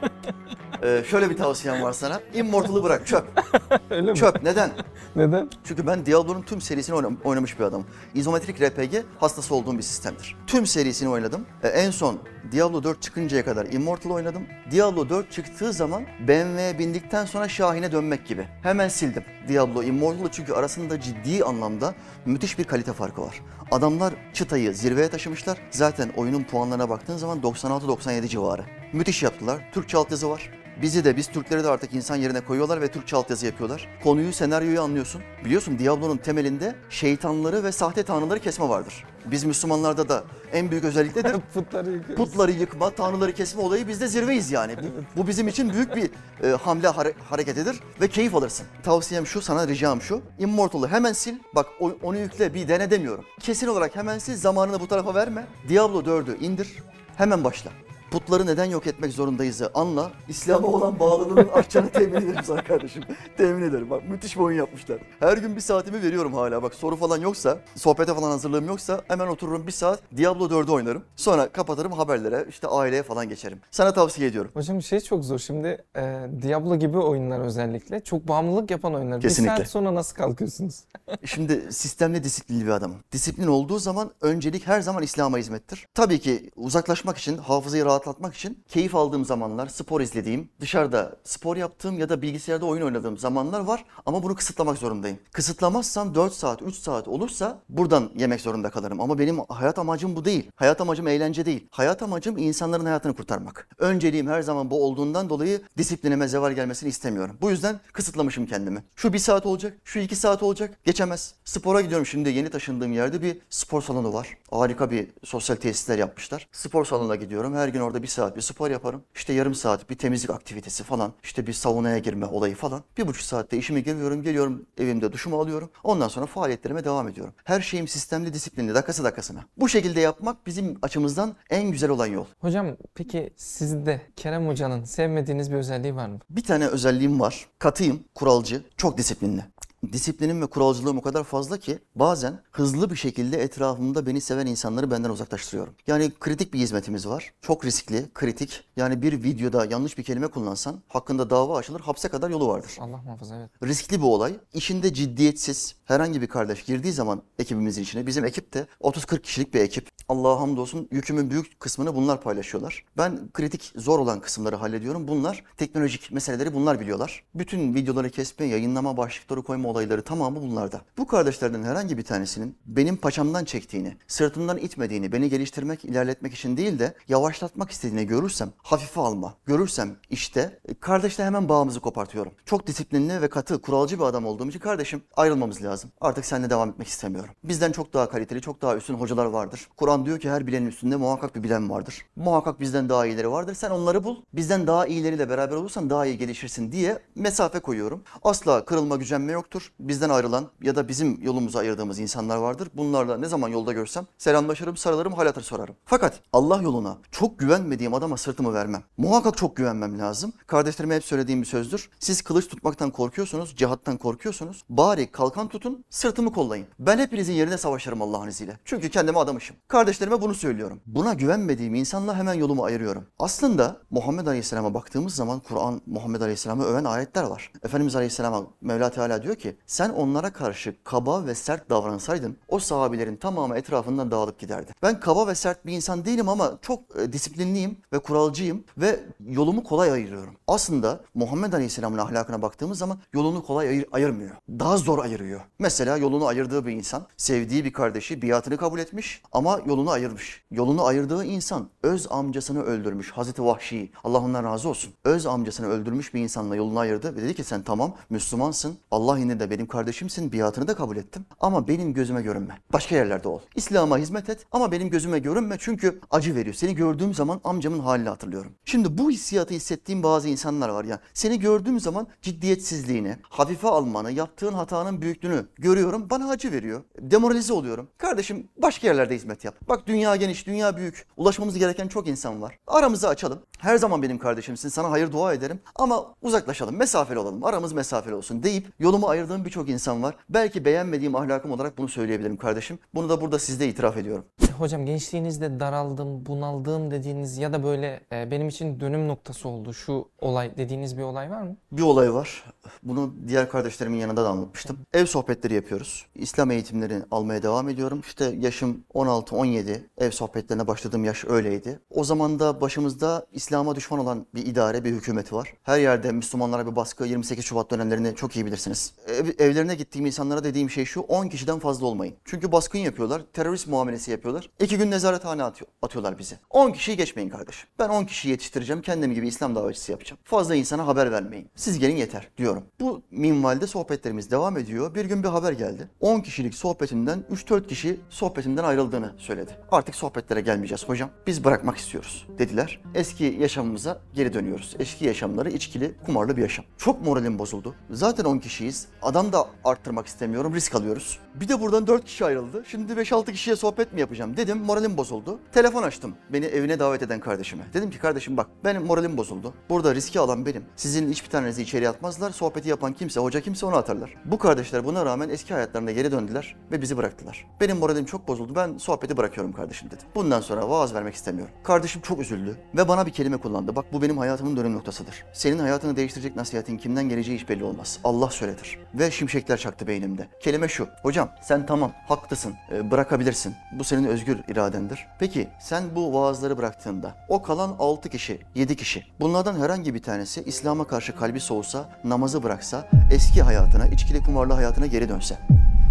Ee, şöyle bir tavsiyem var sana. Immortal'ı bırak çöp. Öyle mi? Çöp neden? Neden? Çünkü ben Diablo'nun tüm serisini oynam- oynamış bir adamım. İzometrik RPG hastası olduğum bir sistemdir. Tüm serisini oynadım. Ee, en son Diablo 4 çıkıncaya kadar Immortal oynadım. Diablo 4 çıktığı zaman BMW'ye bindikten sonra Şahin'e dönmek gibi. Hemen sildim Diablo Immortal'ı çünkü arasında ciddi anlamda müthiş bir kalite farkı var. Adamlar çıtayı zirveye taşımışlar. Zaten oyunun puanlarına baktığın zaman 96-97 civarı. Müthiş yaptılar. Türkçe altyazı var. Bizi de biz Türkleri de artık insan yerine koyuyorlar ve Türkçe altyazı yapıyorlar. Konuyu, senaryoyu anlıyorsun. Biliyorsun Diablo'nun temelinde şeytanları ve sahte tanrıları kesme vardır. Biz Müslümanlarda da en büyük özellik nedir? Putları yıkıyoruz. Putları yıkma, tanrıları kesme olayı bizde zirveyiz yani. Bu, bu bizim için büyük bir e, hamle hare- hareketidir ve keyif alırsın. Tavsiyem şu, sana ricam şu. Immortal'ı hemen sil. Bak o- onu yükle, bir dene demiyorum. Kesin olarak hemen sil, zamanını bu tarafa verme. Diablo 4'ü indir, hemen başla. Putları neden yok etmek zorundayız anla. İslam'a olan bağlılığının artacağını temin ederim sana kardeşim. Temin ederim. Bak müthiş bir oyun yapmışlar. Her gün bir saatimi veriyorum hala. Bak soru falan yoksa, sohbete falan hazırlığım yoksa hemen otururum bir saat Diablo 4'ü oynarım. Sonra kapatırım haberlere, işte aileye falan geçerim. Sana tavsiye ediyorum. Hocam şey çok zor. Şimdi e, Diablo gibi oyunlar özellikle çok bağımlılık yapan oyunlar. Kesinlikle. Bir saat sonra nasıl kalkıyorsunuz? Şimdi sistemli disiplinli bir adamım. Disiplin olduğu zaman öncelik her zaman İslam'a hizmettir. Tabii ki uzaklaşmak için, hafızayı rahatlatmak için keyif aldığım zamanlar, spor izlediğim, dışarıda spor yaptığım ya da bilgisayarda oyun oynadığım zamanlar var ama bunu kısıtlamak zorundayım. Kısıtlamazsam 4 saat, 3 saat olursa buradan yemek zorunda kalırım. Ama benim hayat amacım bu değil. Hayat amacım eğlence değil. Hayat amacım insanların hayatını kurtarmak. Önceliğim her zaman bu olduğundan dolayı disiplinime zeval gelmesini istemiyorum. Bu yüzden kısıtlamışım kendimi. Şu bir saat olacak, şu iki saat olacak. Geçemez. Spora gidiyorum şimdi yeni taşındığım yerde bir spor salonu var. Harika bir sosyal tesisler yapmışlar. Spor salonuna gidiyorum. Her gün orada bir saat bir spor yaparım. İşte yarım saat bir temizlik aktivitesi falan. İşte bir saunaya girme olayı falan. Bir buçuk saatte işime geliyorum, geliyorum evimde duşumu alıyorum. Ondan sonra faaliyetlerime devam ediyorum. Her şeyim sistemli, disiplinli, dakikası dakikasına. Bu şekilde yapmak bizim açımızdan en güzel olan yol. Hocam peki sizde Kerem Hoca'nın sevmediğiniz bir özelliği var mı? Bir tane özelliğim var. Katıyım, kuralcı, çok disiplinli. Disiplinim ve kuralcılığım o kadar fazla ki bazen hızlı bir şekilde etrafımda beni seven insanları benden uzaklaştırıyorum. Yani kritik bir hizmetimiz var. Çok riskli, kritik. Yani bir videoda yanlış bir kelime kullansan hakkında dava açılır, hapse kadar yolu vardır. Allah muhafaza evet. Riskli bir olay. İşinde ciddiyetsiz herhangi bir kardeş girdiği zaman ekibimizin içine, bizim ekip de 30-40 kişilik bir ekip. Allah'a hamdolsun yükümün büyük kısmını bunlar paylaşıyorlar. Ben kritik, zor olan kısımları hallediyorum. Bunlar teknolojik meseleleri bunlar biliyorlar. Bütün videoları kesme, yayınlama, başlıkları koyma olayları tamamı bunlarda. Bu kardeşlerden herhangi bir tanesinin benim paçamdan çektiğini, sırtımdan itmediğini, beni geliştirmek, ilerletmek için değil de yavaşlatmak istediğini görürsem, hafife alma, görürsem işte e, kardeşle hemen bağımızı kopartıyorum. Çok disiplinli ve katı, kuralcı bir adam olduğum için kardeşim ayrılmamız lazım. Artık seninle devam etmek istemiyorum. Bizden çok daha kaliteli, çok daha üstün hocalar vardır. Kur'an diyor ki her bilenin üstünde muhakkak bir bilen vardır. Muhakkak bizden daha iyileri vardır. Sen onları bul. Bizden daha iyileriyle beraber olursan daha iyi gelişirsin diye mesafe koyuyorum. Asla kırılma, gücenme yoktur. Bizden ayrılan ya da bizim yolumuzu ayırdığımız insanlar vardır. Bunlarla ne zaman yolda görsem selamlaşırım, sarılırım, hal hatır sorarım. Fakat Allah yoluna çok güvenmediğim adama sırtımı vermem. Muhakkak çok güvenmem lazım. Kardeşlerime hep söylediğim bir sözdür. Siz kılıç tutmaktan korkuyorsunuz, cihattan korkuyorsunuz. Bari kalkan tutun, sırtımı kollayın. Ben hepinizin yerine savaşırım Allah'ın izniyle. Çünkü kendime adamışım. Kardeşlerime bunu söylüyorum. Buna güvenmediğim insanla hemen yolumu ayırıyorum. Aslında Muhammed Aleyhisselam'a baktığımız zaman Kur'an Muhammed Aleyhisselam'ı öven ayetler var. Efendimiz Aleyhisselam'a Mevla Teala diyor ki sen onlara karşı kaba ve sert davransaydın o sahabelerin tamamı etrafından dağılıp giderdi. Ben kaba ve sert bir insan değilim ama çok e, disiplinliyim ve kuralcıyım ve yolumu kolay ayırıyorum. Aslında Muhammed Aleyhisselam'ın ahlakına baktığımız zaman yolunu kolay ayır- ayırmıyor. Daha zor ayırıyor. Mesela yolunu ayırdığı bir insan sevdiği bir kardeşi biatını kabul etmiş ama yolunu ayırmış. Yolunu ayırdığı insan öz amcasını öldürmüş. Hazreti Vahşi. Allah ondan razı olsun. Öz amcasını öldürmüş bir insanla yolunu ayırdı ve dedi ki sen tamam Müslümansın. Allah yine de benim kardeşimsin. Biatını da kabul ettim. Ama benim gözüme görünme. Başka yerlerde ol. İslam'a hizmet et ama benim gözüme görünme çünkü acı veriyor. Seni gördüğüm zaman amcamın halini hatırlıyorum. Şimdi bu hissiyatı hissettiğim bazı insanlar var ya. Seni gördüğüm zaman ciddiyetsizliğini, hafife almanı, yaptığın hatanın büyüklüğünü görüyorum. Bana acı veriyor. Demoralize oluyorum. Kardeşim başka yerlerde hizmet yap. Bak dünya geniş, dünya büyük. Ulaşmamız gereken çok insan var. Aramızı açalım. Her zaman benim kardeşimsin. Sana hayır dua ederim. Ama uzaklaşalım, mesafeli olalım. Aramız mesafeli olsun deyip yolumu ayırdığım birçok insan var. Belki beğenmediğim ahlakım olarak bunu söyleyebilirim kardeşim. Bunu da burada sizde itiraf ediyorum. hocam gençliğinizde daraldım, bunaldım dediğiniz ya da böyle e, benim için dönüm noktası oldu şu olay dediğiniz bir olay var mı? Bir olay var. Bunu diğer kardeşlerimin yanında da anlatmıştım. Ev sohbetleri yapıyoruz. İslam eğitimleri almaya devam ediyorum. İşte yaşım 16-17. Ev sohbetlerine başladığım yaş öyleydi. O zaman da başımızda İslam'a düşman olan bir idare, bir hükümet var. Her yerde Müslümanlara bir baskı 28 Şubat dönemlerini çok iyi bilirsiniz. Ev- evlerine gittiğim insanlara dediğim şey şu 10 kişiden fazla olmayın. Çünkü baskın yapıyorlar, terörist muamelesi yapıyorlar. İki gün nezarethane atıyor, atıyorlar bizi. 10 kişiyi geçmeyin kardeşim. Ben 10 kişiyi yetiştireceğim, kendim gibi İslam davetçisi yapacağım. Fazla insana haber vermeyin. Siz gelin yeter diyorum. Bu minvalde sohbetlerimiz devam ediyor. Bir gün bir haber geldi. 10 kişilik sohbetimden 3-4 kişi sohbetimden ayrıldığını söyledi. Artık sohbetlere gelmeyeceğiz hocam. Biz bırakmak istiyoruz dediler. Eski yaşamımıza geri dönüyoruz. Eski yaşamları içkili, kumarlı bir yaşam. Çok moralim bozuldu. Zaten 10 kişiyiz. Adam da arttırmak istemiyorum. Risk alıyoruz. Bir de buradan 4 kişi ayrıldı. Şimdi 5-6 kişiye sohbet mi yapacağım dedim. Moralim bozuldu. Telefon açtım. Beni evine davet eden kardeşime. Dedim ki kardeşim bak benim moralim bozuldu. Burada riski alan benim. Sizin hiçbir tanenizi içeriye atmazlar. Sohbeti yapan kimse, hoca kimse onu atarlar. Bu kardeşler buna rağmen eski hayatlarına geri döndüler ve bizi bıraktılar. Benim moralim çok bozuldu. Ben sohbeti bırakıyorum kardeşim dedim. Bundan sonra vaaz vermek istemiyorum. Kardeşim çok üzüldü ve bana bir kelime kullandı. Bak bu benim hayatımın dönüm noktasıdır. Senin hayatını değiştirecek nasihatin kimden geleceği hiç belli olmaz. Allah söyletir. Ve şimşekler çaktı beynimde. Kelime şu. Hocam sen tamam haklısın. e, bırakabilirsin. Bu senin özgür iradendir. Peki sen bu vaazları bıraktığında o kalan 6 kişi, 7 kişi. Bunlardan herhangi bir tanesi İslam'a karşı kalbi soğusa, namazı bıraksa, eski hayatına, içkili kumarlı hayatına geri dönse.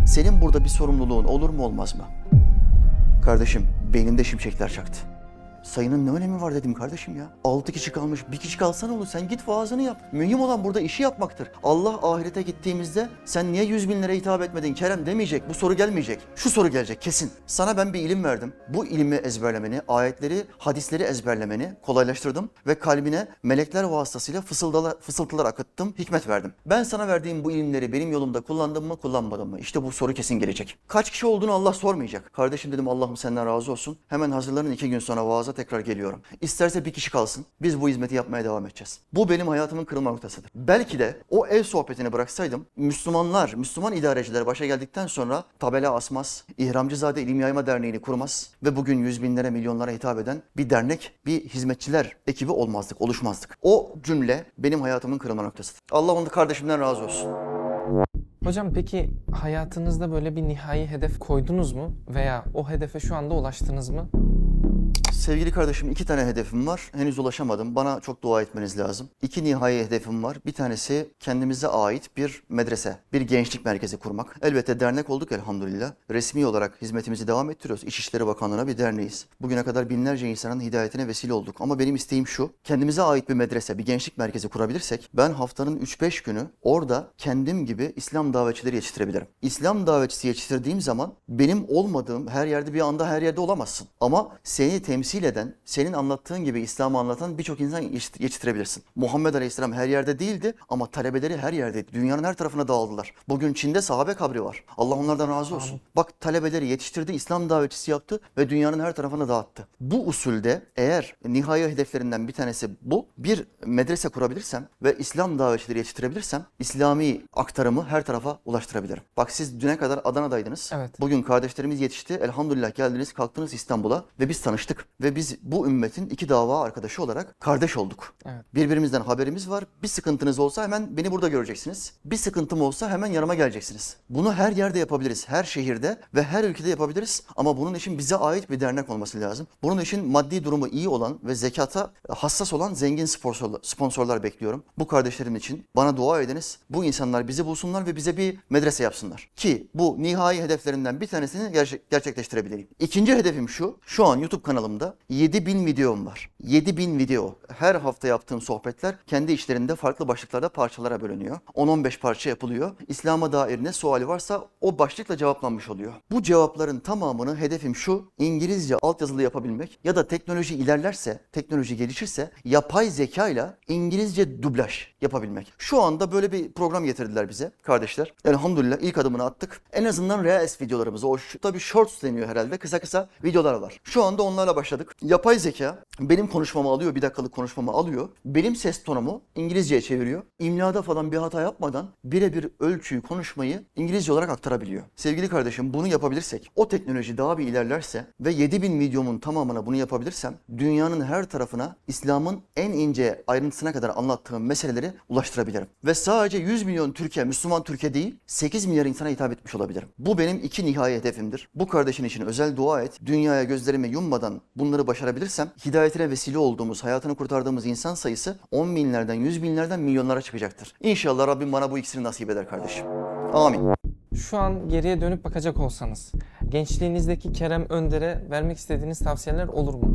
Senin burada bir sorumluluğun olur mu olmaz mı? Kardeşim beynimde şimşekler çaktı. Sayının ne önemi var dedim kardeşim ya. 6 kişi kalmış. Bir kişi kalsan olur. Sen git vaazını yap. Mühim olan burada işi yapmaktır. Allah ahirete gittiğimizde sen niye yüz binlere hitap etmedin Kerem demeyecek. Bu soru gelmeyecek. Şu soru gelecek kesin. Sana ben bir ilim verdim. Bu ilmi ezberlemeni, ayetleri, hadisleri ezberlemeni kolaylaştırdım ve kalbine melekler vasıtasıyla fısıldalar, fısıltılar akıttım, hikmet verdim. Ben sana verdiğim bu ilimleri benim yolumda kullandım mı, kullanmadım mı? İşte bu soru kesin gelecek. Kaç kişi olduğunu Allah sormayacak. Kardeşim dedim Allah'ım senden razı olsun. Hemen hazırlanın iki gün sonra vaaza tekrar geliyorum. İsterse bir kişi kalsın. Biz bu hizmeti yapmaya devam edeceğiz. Bu benim hayatımın kırılma noktasıdır. Belki de o ev sohbetini bıraksaydım Müslümanlar, Müslüman idareciler başa geldikten sonra tabela asmaz, İhramcızade İlim Yayma Derneği'ni kurmaz ve bugün yüz binlere, milyonlara hitap eden bir dernek, bir hizmetçiler ekibi olmazdık, oluşmazdık. O cümle benim hayatımın kırılma noktasıdır. Allah onu kardeşimden razı olsun. Hocam peki hayatınızda böyle bir nihai hedef koydunuz mu? Veya o hedefe şu anda ulaştınız mı? Sevgili kardeşim iki tane hedefim var. Henüz ulaşamadım. Bana çok dua etmeniz lazım. İki nihai hedefim var. Bir tanesi kendimize ait bir medrese, bir gençlik merkezi kurmak. Elbette dernek olduk elhamdülillah. Resmi olarak hizmetimizi devam ettiriyoruz. İçişleri Bakanlığı'na bir derneğiz. Bugüne kadar binlerce insanın hidayetine vesile olduk. Ama benim isteğim şu. Kendimize ait bir medrese, bir gençlik merkezi kurabilirsek ben haftanın 3-5 günü orada kendim gibi İslam davetçileri yetiştirebilirim. İslam davetçisi yetiştirdiğim zaman benim olmadığım her yerde bir anda her yerde olamazsın. Ama seni temsil eden, senin anlattığın gibi İslam'ı anlatan birçok insan yetiştir- yetiştirebilirsin. Muhammed Aleyhisselam her yerde değildi ama talebeleri her yerdeydi. Dünyanın her tarafına dağıldılar. Bugün Çin'de sahabe kabri var. Allah onlardan razı olsun. Bak talebeleri yetiştirdi, İslam davetçisi yaptı ve dünyanın her tarafına dağıttı. Bu usulde eğer nihai hedeflerinden bir tanesi bu, bir medrese kurabilirsem ve İslam davetçileri yetiştirebilirsem İslami aktarımı her tarafa ulaştırabilirim. Bak siz düne kadar Adana'daydınız. Evet. Bugün kardeşlerimiz yetişti. Elhamdülillah geldiniz, kalktınız İstanbul'a ve biz tanıştık. Ve biz bu ümmetin iki dava arkadaşı olarak kardeş olduk. Evet. Birbirimizden haberimiz var. Bir sıkıntınız olsa hemen beni burada göreceksiniz. Bir sıkıntım olsa hemen yanıma geleceksiniz. Bunu her yerde yapabiliriz. Her şehirde ve her ülkede yapabiliriz. Ama bunun için bize ait bir dernek olması lazım. Bunun için maddi durumu iyi olan ve zekata hassas olan zengin sponsorlar, bekliyorum. Bu kardeşlerim için bana dua ediniz. Bu insanlar bizi bulsunlar ve bize bir medrese yapsınlar. Ki bu nihai hedeflerimden bir tanesini gerçek, gerçekleştirebileyim. İkinci hedefim şu. Şu an YouTube kanalımda 7000 videom var. 7000 video. Her hafta yaptığım sohbetler kendi içlerinde farklı başlıklarda parçalara bölünüyor. 10-15 parça yapılıyor. İslam'a dair ne suali varsa o başlıkla cevaplanmış oluyor. Bu cevapların tamamını hedefim şu. İngilizce altyazılı yapabilmek ya da teknoloji ilerlerse, teknoloji gelişirse yapay zeka ile İngilizce dublaj yapabilmek. Şu anda böyle bir program getirdiler bize kardeşler. Elhamdülillah ilk adımını attık. En azından Reels videolarımızı, o tabii shorts deniyor herhalde. Kısa kısa videolar var. Şu anda onlarla başladık. Yapay zeka benim konuşmamı alıyor, bir dakikalık konuşmamı alıyor. Benim ses tonumu İngilizceye çeviriyor. İmlada falan bir hata yapmadan birebir ölçüyü, konuşmayı İngilizce olarak aktarabiliyor. Sevgili kardeşim bunu yapabilirsek, o teknoloji daha bir ilerlerse ve 7000 videomun tamamına bunu yapabilirsem dünyanın her tarafına İslam'ın en ince ayrıntısına kadar anlattığım meseleleri ulaştırabilirim. Ve sadece 100 milyon Türkiye, Müslüman Türkiye değil 8 milyar insana hitap etmiş olabilirim. Bu benim iki nihai hedefimdir. Bu kardeşin için özel dua et. Dünyaya gözlerimi yummadan bunları başarabilirsem hidayetine vesile olduğumuz, hayatını kurtardığımız insan sayısı 10 binlerden, 100 binlerden milyonlara çıkacaktır. İnşallah Rabbim bana bu ikisini nasip eder kardeşim. Amin. Şu an geriye dönüp bakacak olsanız gençliğinizdeki Kerem Önder'e vermek istediğiniz tavsiyeler olur mu?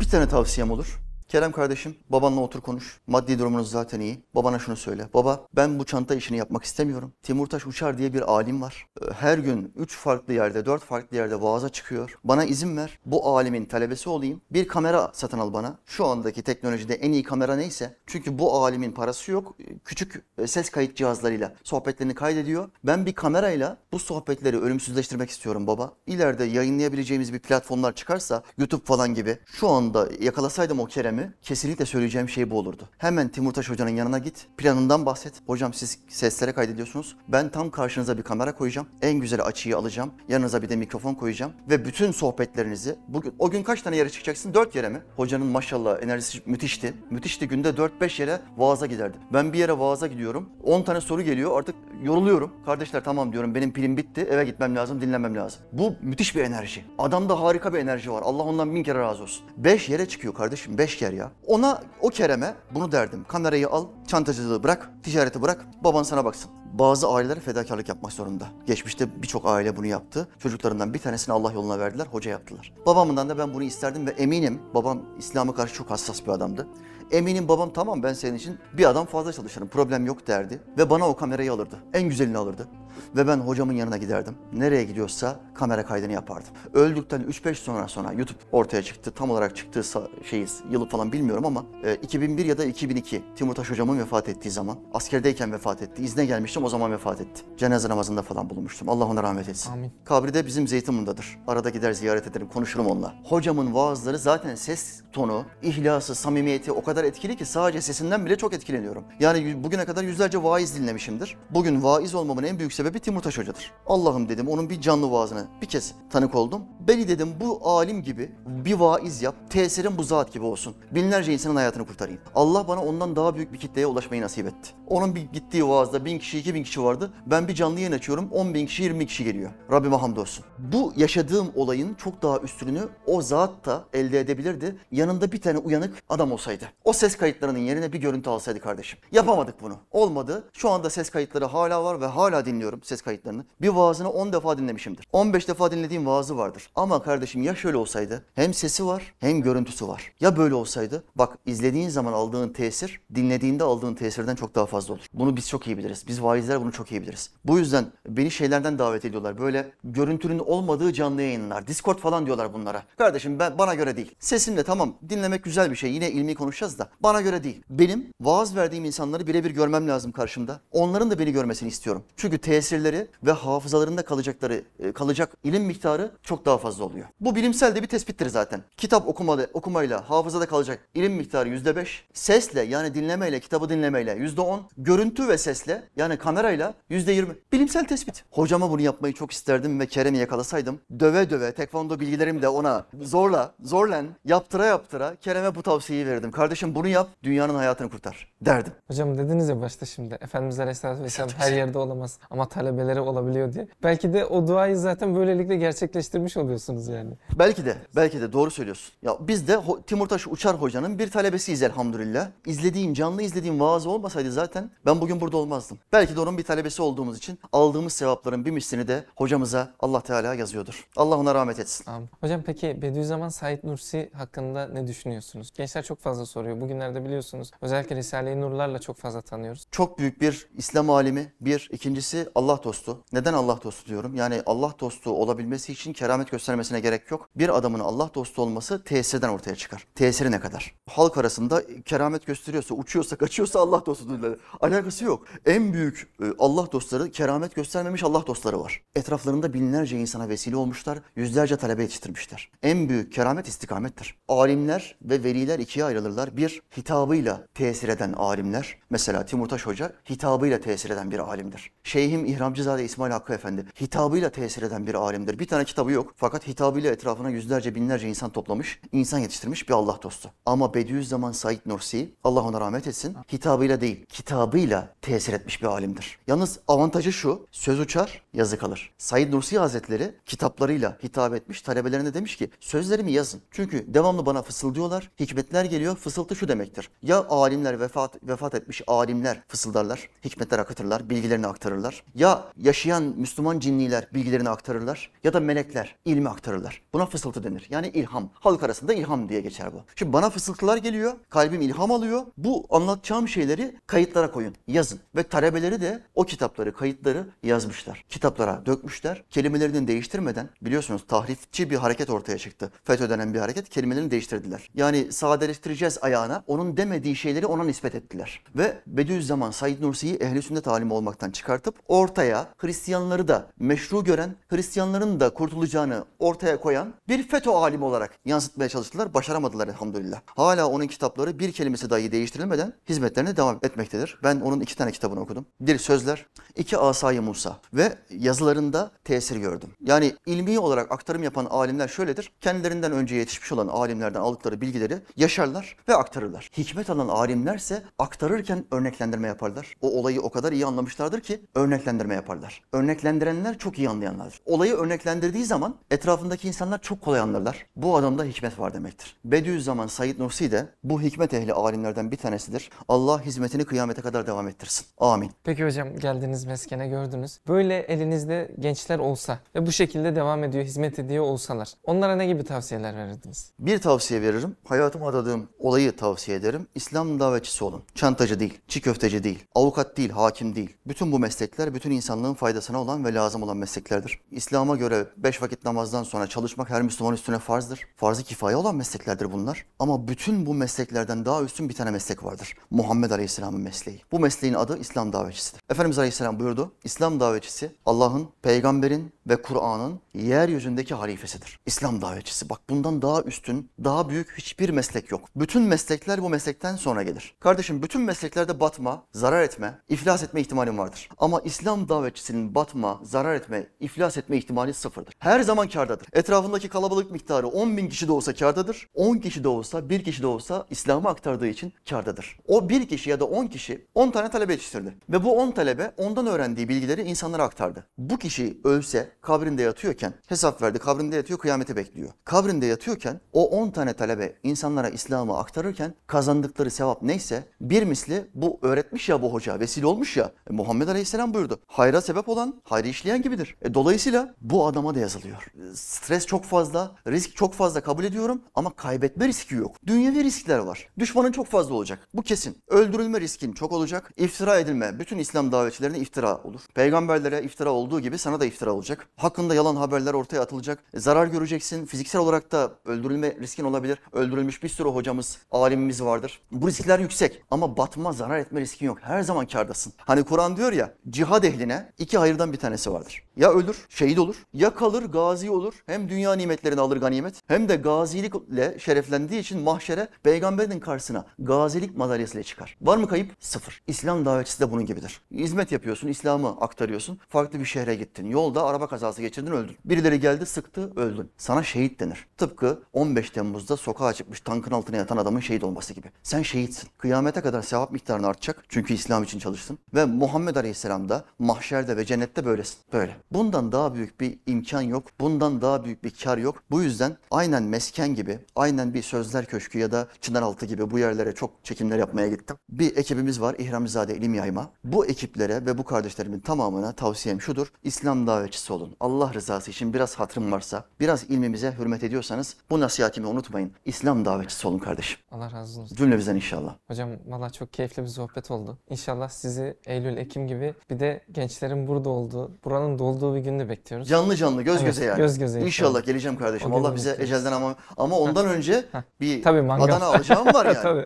Bir tane tavsiyem olur. Kerem kardeşim babanla otur konuş. Maddi durumunuz zaten iyi. Babana şunu söyle. Baba ben bu çanta işini yapmak istemiyorum. Timurtaş Uçar diye bir alim var. Ee, Her gün 3 farklı yerde 4 farklı yerde vaaza çıkıyor. Bana izin ver. Bu alimin talebesi olayım. Bir kamera satın al bana. Şu andaki teknolojide en iyi kamera neyse. Çünkü bu alimin parası yok. Küçük e, ses kayıt cihazlarıyla sohbetlerini kaydediyor. Ben bir kamerayla bu sohbetleri ölümsüzleştirmek istiyorum baba. İleride yayınlayabileceğimiz bir platformlar çıkarsa YouTube falan gibi şu anda yakalasaydım o Kerem'i kesinlikle söyleyeceğim şey bu olurdu. Hemen Timurtaş Hoca'nın yanına git. Planından bahset. Hocam siz seslere kaydediyorsunuz. Ben tam karşınıza bir kamera koyacağım. En güzel açıyı alacağım. Yanınıza bir de mikrofon koyacağım. Ve bütün sohbetlerinizi bugün o gün kaç tane yere çıkacaksın? 4 yere mi? Hocanın maşallah enerjisi müthişti. Müthişti. Günde 4-5 yere vaaza giderdi. Ben bir yere vaaza gidiyorum. 10 tane soru geliyor. Artık yoruluyorum. Kardeşler tamam diyorum. Benim pilim bitti. Eve gitmem lazım. Dinlemem lazım. Bu müthiş bir enerji. Adamda harika bir enerji var. Allah ondan bin kere razı olsun. 5 yere çıkıyor kardeşim. 5 yer ya. Ona o Kerem'e bunu derdim. Kamerayı al, çantacılığı bırak, ticareti bırak, baban sana baksın. Bazı aileler fedakarlık yapmak zorunda. Geçmişte birçok aile bunu yaptı. Çocuklarından bir tanesini Allah yoluna verdiler, hoca yaptılar. Babamdan da ben bunu isterdim ve eminim babam İslam'a karşı çok hassas bir adamdı. Eminim babam tamam ben senin için bir adam fazla çalışırım problem yok derdi. Ve bana o kamerayı alırdı. En güzelini alırdı. Ve ben hocamın yanına giderdim. Nereye gidiyorsa kamera kaydını yapardım. Öldükten 3-5 sonra sonra YouTube ortaya çıktı. Tam olarak çıktığı şeyi, yılı falan bilmiyorum ama e, 2001 ya da 2002 Timurtaş hocamın vefat ettiği zaman askerdeyken vefat etti. İzne gelmiştim o zaman vefat etti. Cenaze namazında falan bulunmuştum. Allah ona rahmet etsin. Amin. Kabri de bizim Zeytinburnu'ndadır. Arada gider ziyaret ederim, konuşurum onunla. Hocamın vaazları zaten ses tonu, ihlası, samimiyeti o kadar etkili ki sadece sesinden bile çok etkileniyorum. Yani bugüne kadar yüzlerce vaiz dinlemişimdir. Bugün vaiz olmamın en büyük sebebi Timurtaş Hoca'dır. Allah'ım dedim onun bir canlı vaazına bir kez tanık oldum. Beni dedim bu alim gibi bir vaiz yap, tesirin bu zat gibi olsun. Binlerce insanın hayatını kurtarayım. Allah bana ondan daha büyük bir kitleye ulaşmayı nasip etti. Onun bir gittiği vaazda bin kişi, iki bin kişi vardı. Ben bir canlı yayın açıyorum, 10 bin kişi, 20 bin kişi geliyor. Rabbime hamdolsun. Bu yaşadığım olayın çok daha üstünü o zat da elde edebilirdi. Yanında bir tane uyanık adam olsaydı. O ses kayıtlarının yerine bir görüntü alsaydı kardeşim. Yapamadık bunu. Olmadı. Şu anda ses kayıtları hala var ve hala dinliyorum ses kayıtlarını. Bir vaazını 10 defa dinlemişimdir. 15 defa dinlediğim vaazı vardır. Ama kardeşim ya şöyle olsaydı hem sesi var hem görüntüsü var. Ya böyle olsaydı bak izlediğin zaman aldığın tesir dinlediğinde aldığın tesirden çok daha fazla olur. Bunu biz çok iyi biliriz. Biz vaizler bunu çok iyi biliriz. Bu yüzden beni şeylerden davet ediyorlar. Böyle görüntünün olmadığı canlı yayınlar. Discord falan diyorlar bunlara. Kardeşim ben bana göre değil. Sesimle tamam dinlemek güzel bir şey. Yine ilmi konuşacağız da bana göre değil. Benim vaaz verdiğim insanları birebir görmem lazım karşımda. Onların da beni görmesini istiyorum. Çünkü tesirleri ve hafızalarında kalacakları e, kalacak ilim miktarı çok daha fazla oluyor. Bu bilimsel de bir tespittir zaten. Kitap okumalı, okumayla hafızada kalacak ilim miktarı %5, sesle yani dinlemeyle, kitabı dinlemeyle %10, görüntü ve sesle yani kamerayla %20. Bilimsel tespit. Hocama bunu yapmayı çok isterdim ve Kerem'i yakalasaydım döve döve tekvando bilgilerimi de ona zorla, zorlen yaptıra yaptıra Kerem'e bu tavsiyeyi verirdim. Kardeşim bunu yap, dünyanın hayatını kurtar derdim. Hocam dediniz ya başta şimdi Efendimiz Aleyhisselatü Vesselam her yerde olamaz ama talebeleri olabiliyor diye. Belki de o duayı zaten böylelikle gerçekleştirmiş oluyorsunuz yani. Belki de, belki de doğru söylüyorsun. Ya biz de Timurtaş Uçar Hoca'nın bir talebesiyiz elhamdülillah. İzlediğim, canlı izlediğim vaazı olmasaydı zaten ben bugün burada olmazdım. Belki de onun bir talebesi olduğumuz için aldığımız sevapların bir mislini de hocamıza Allah Teala yazıyordur. Allah ona rahmet etsin. Amin. Hocam peki Bediüzzaman Said Nursi hakkında ne düşünüyorsunuz? Gençler çok fazla soruyor. Bugünlerde biliyorsunuz özellikle Risale-i Nurlarla çok fazla tanıyoruz. Çok büyük bir İslam alimi. Bir, ikincisi Allah dostu. Neden Allah dostu diyorum? Yani Allah dostu olabilmesi için keramet göster göstermesine gerek yok. Bir adamın Allah dostu olması tesirden ortaya çıkar. Tesiri ne kadar? Halk arasında keramet gösteriyorsa, uçuyorsa, kaçıyorsa Allah dostudur. Alakası yok. En büyük e, Allah dostları keramet göstermemiş Allah dostları var. Etraflarında binlerce insana vesile olmuşlar, yüzlerce talebe yetiştirmişler. En büyük keramet istikamettir. Alimler ve veliler ikiye ayrılırlar. Bir, hitabıyla tesir eden alimler. Mesela Timurtaş Hoca hitabıyla tesir eden bir alimdir. Şeyhim İhramcızade İsmail Hakkı Efendi hitabıyla tesir eden bir alimdir. Bir tane kitabı yok fakat hitabıyla etrafına yüzlerce binlerce insan toplamış, insan yetiştirmiş bir Allah dostu. Ama Bediüzzaman Said Nursi, Allah ona rahmet etsin, hitabıyla değil, kitabıyla tesir etmiş bir alimdir. Yalnız avantajı şu, söz uçar, yazı kalır. Said Nursi Hazretleri kitaplarıyla hitap etmiş, talebelerine demiş ki sözlerimi yazın. Çünkü devamlı bana fısıldıyorlar, hikmetler geliyor, fısıltı şu demektir. Ya alimler vefat, vefat etmiş alimler fısıldarlar, hikmetler akıtırlar, bilgilerini aktarırlar. Ya yaşayan Müslüman cinniler bilgilerini aktarırlar ya da melekler ilmi aktarırlar. Buna fısıltı denir. Yani ilham. Halk arasında ilham diye geçer bu. Şimdi bana fısıltılar geliyor, kalbim ilham alıyor. Bu anlatacağım şeyleri kayıtlara koyun, yazın. Ve talebeleri de o kitapları, kayıtları yazmışlar. Kitaplara dökmüşler. Kelimelerini değiştirmeden biliyorsunuz tahrifçi bir hareket ortaya çıktı. FETÖ denen bir hareket kelimelerini değiştirdiler. Yani sadeleştireceğiz ayağına onun demediği şeyleri ona nispet ettiler. Ve Bediüzzaman Said Nursi'yi ehli sünnet alimi olmaktan çıkartıp ortaya Hristiyanları da meşru gören, Hristiyanların da kurtulacağını ortaya koyan bir FETÖ alimi olarak yansıtmaya çalıştılar. Başaramadılar elhamdülillah. Hala onun kitapları bir kelimesi dahi değiştirilmeden hizmetlerine devam etmektedir. Ben onun iki tane kitabını okudum. Bir Sözler, iki Asayı Musa ve yazılarında tesir gördüm. Yani ilmi olarak aktarım yapan alimler şöyledir. Kendilerinden önce yetişmiş olan alimlerden aldıkları bilgileri yaşarlar ve aktarırlar. Hikmet alan alimlerse aktarırken örneklendirme yaparlar. O olayı o kadar iyi anlamışlardır ki örneklendirme yaparlar. Örneklendirenler çok iyi anlayanlardır. Olayı örneklendirdiği zaman etrafındaki insanlar çok kolay anlarlar. Bu adamda hikmet var demektir. Bediüzzaman Said Nursi de bu hikmet ehli alimlerden bir tanesidir. Allah hizmetini kıyamete kadar devam ettirsin. Amin. Peki hocam geldiğiniz meskene gördünüz. Böyle elinizde gençler olsa ve bu şekilde devam ediyor, hizmet ediyor olsalar onlara ne gibi tavsiyeler verirdiniz? Bir tavsiye veririm. Hayatıma adadığım olayı tavsiye ederim. İslam davetçisi olun. Çantacı değil, çiğ köfteci değil, avukat değil, hakim değil. Bütün bu meslekler bütün insanlığın faydasına olan ve lazım olan mesleklerdir. İslam'a göre beş vakit namazdan sonra çalışmak her Müslüman üstüne farzdır. Farz-ı kifaye olan mesleklerdir bunlar. Ama bütün bu mesleklerden daha üstün bir tane meslek vardır. Muhammed Aleyhisselam'ın mesleği. Bu mesleğin adı İslam davetçisidir. Efendimiz Aleyhisselam buyurdu. İslam davetçisi Allah'ın, peygamberin ve Kur'an'ın yeryüzündeki halifesidir. İslam davetçisi. Bak bundan daha üstün, daha büyük hiçbir meslek yok. Bütün meslekler bu meslekten sonra gelir. Kardeşim bütün mesleklerde batma, zarar etme, iflas etme ihtimalin vardır. Ama İslam davetçisinin batma, zarar etme, iflas etme ihtimali sıfırdır. Her zaman kardadır. Etrafındaki kalabalık miktarı 10 bin kişi de olsa kardadır. 10 kişi de olsa, 1 kişi de olsa İslam'ı aktardığı için kardadır. O bir kişi ya da 10 kişi 10 tane talebe yetiştirdi. Ve bu 10 talebe ondan öğrendiği bilgileri insanlara aktardı. Bu kişi ölse kabrinde yatıyorken hesap verdi kabrinde yatıyor kıyameti bekliyor. Kabrinde yatıyorken o 10 tane talebe insanlara İslam'ı aktarırken kazandıkları sevap neyse bir misli bu öğretmiş ya bu hoca vesile olmuş ya e, Muhammed Aleyhisselam buyurdu. Hayra sebep olan hayrı işleyen gibidir. E, dolayısıyla bu adama da yazılıyor. E, Stres çok fazla, risk çok fazla kabul ediyorum ama kaybetme riski yok. Dünyevi riskler var. Düşmanın çok fazla olacak. Bu kesin. Öldürülme riskin çok olacak. İftira edilme. Bütün İslam davetçilerine iftira olur. Peygamberlere iftira olduğu gibi sana da iftira olacak. Hakkında yalan haberler ortaya atılacak. E, Zarar göreceksin. Fiziksel olarak da öldürülme riskin olabilir. Öldürülmüş bir sürü hocamız, alimimiz vardır. Bu riskler yüksek ama batma, zarar etme riskin yok. Her zaman kardasın. Hani Kur'an diyor ya, cihad ehline iki hayırdan bir tanesi vardır. Ya ölür, şehit olur, ya kalır, gazi olur. Hem dünya nimetlerini alır ganimet, hem de gazilikle şereflendiği için mahşere peygamberin karşısına gazilik madalyasıyla çıkar. Var mı kayıp? Sıfır. İslam davetçisi de bunun gibidir. Hizmet yapıyorsun, İslam'ı aktarıyorsun. Farklı bir şehre gittin. Yolda araba kazası geçirdin, öldün. Birileri geldi, sıktı, öldün. Sana şehit denir. Tıpkı 15 Temmuz'da sokağa çıkmış tankın altına yatan adamın şehit olması gibi. Sen şehitsin. Kıyamete kadar sevap miktarın artacak. Çünkü İslam için çalıştın. Ve Muhammed Aleyhisselam da mahşerde ve cennette böylesin. Böyle. Bundan daha büyük bir imkan yok. Bundan daha büyük bir kar yok. Bu yüzden aynen mesken gibi, aynen bir sözler köşkü ya da Çınaraltı gibi bu yerlere çok çekimler yapmaya gittim. Bir ekibimiz var İhramizade İlim Yayma. Bu ekiplere ve bu kardeşlerimin tamamına tavsiyem şudur. İslam davetçisi olun. Allah rızası için biraz hatırım varsa, biraz ilmimize hürmet ediyorsanız bu nasihatimi unutmayın. İslam davetçisi olun kardeşim. Allah razı olsun. Cümlemizden inşallah. Hocam valla çok keyifli bir sohbet oldu. İnşallah sizi Eylül, Ekim gibi bir de gençlerin burada olduğu, buranın dolduğu olduğu bir günü bekliyoruz. Canlı canlı göz Evet, göze yani. göz göze İnşallah inşallah. geleceğim kardeşim. O günü Allah bize bekliyoruz. ecelden ama ama ondan önce bir Tabii mangal. Adana alacağım var yani. Tabii.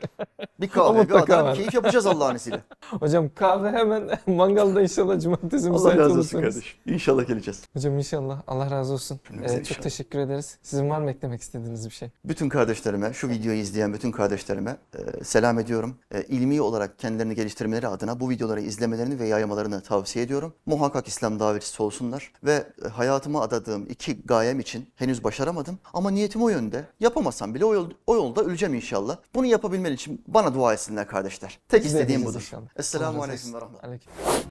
Bir kahve, bir mutlaka Adana var. keyif yapacağız Allah'ın izniyle. Hocam kahve hemen mangalda inşallah cumartesi Allah müsait razı olsun olursanız. kardeşim. İnşallah geleceğiz. Hocam inşallah. Allah razı olsun. Cümlemize Ee, çok inşallah. teşekkür ederiz. Sizin var mı eklemek istediğiniz bir şey? Bütün kardeşlerime, şu videoyu izleyen bütün kardeşlerime e, selam ediyorum. E, ilmi olarak kendilerini geliştirmeleri adına bu videoları izlemelerini ve yaymalarını tavsiye ediyorum. Muhakkak İslam davetçisi olsunlar ve e, hayatıma adadığım iki gayem için henüz başaramadım ama niyetim o yönde. Yapamasam bile o, yol, o yolda öleceğim inşallah. Bunu yapabilmen için bana dua etsinler kardeşler. Tek Biz istediğim budur. Esselamu aleyküm ve rahmetullah.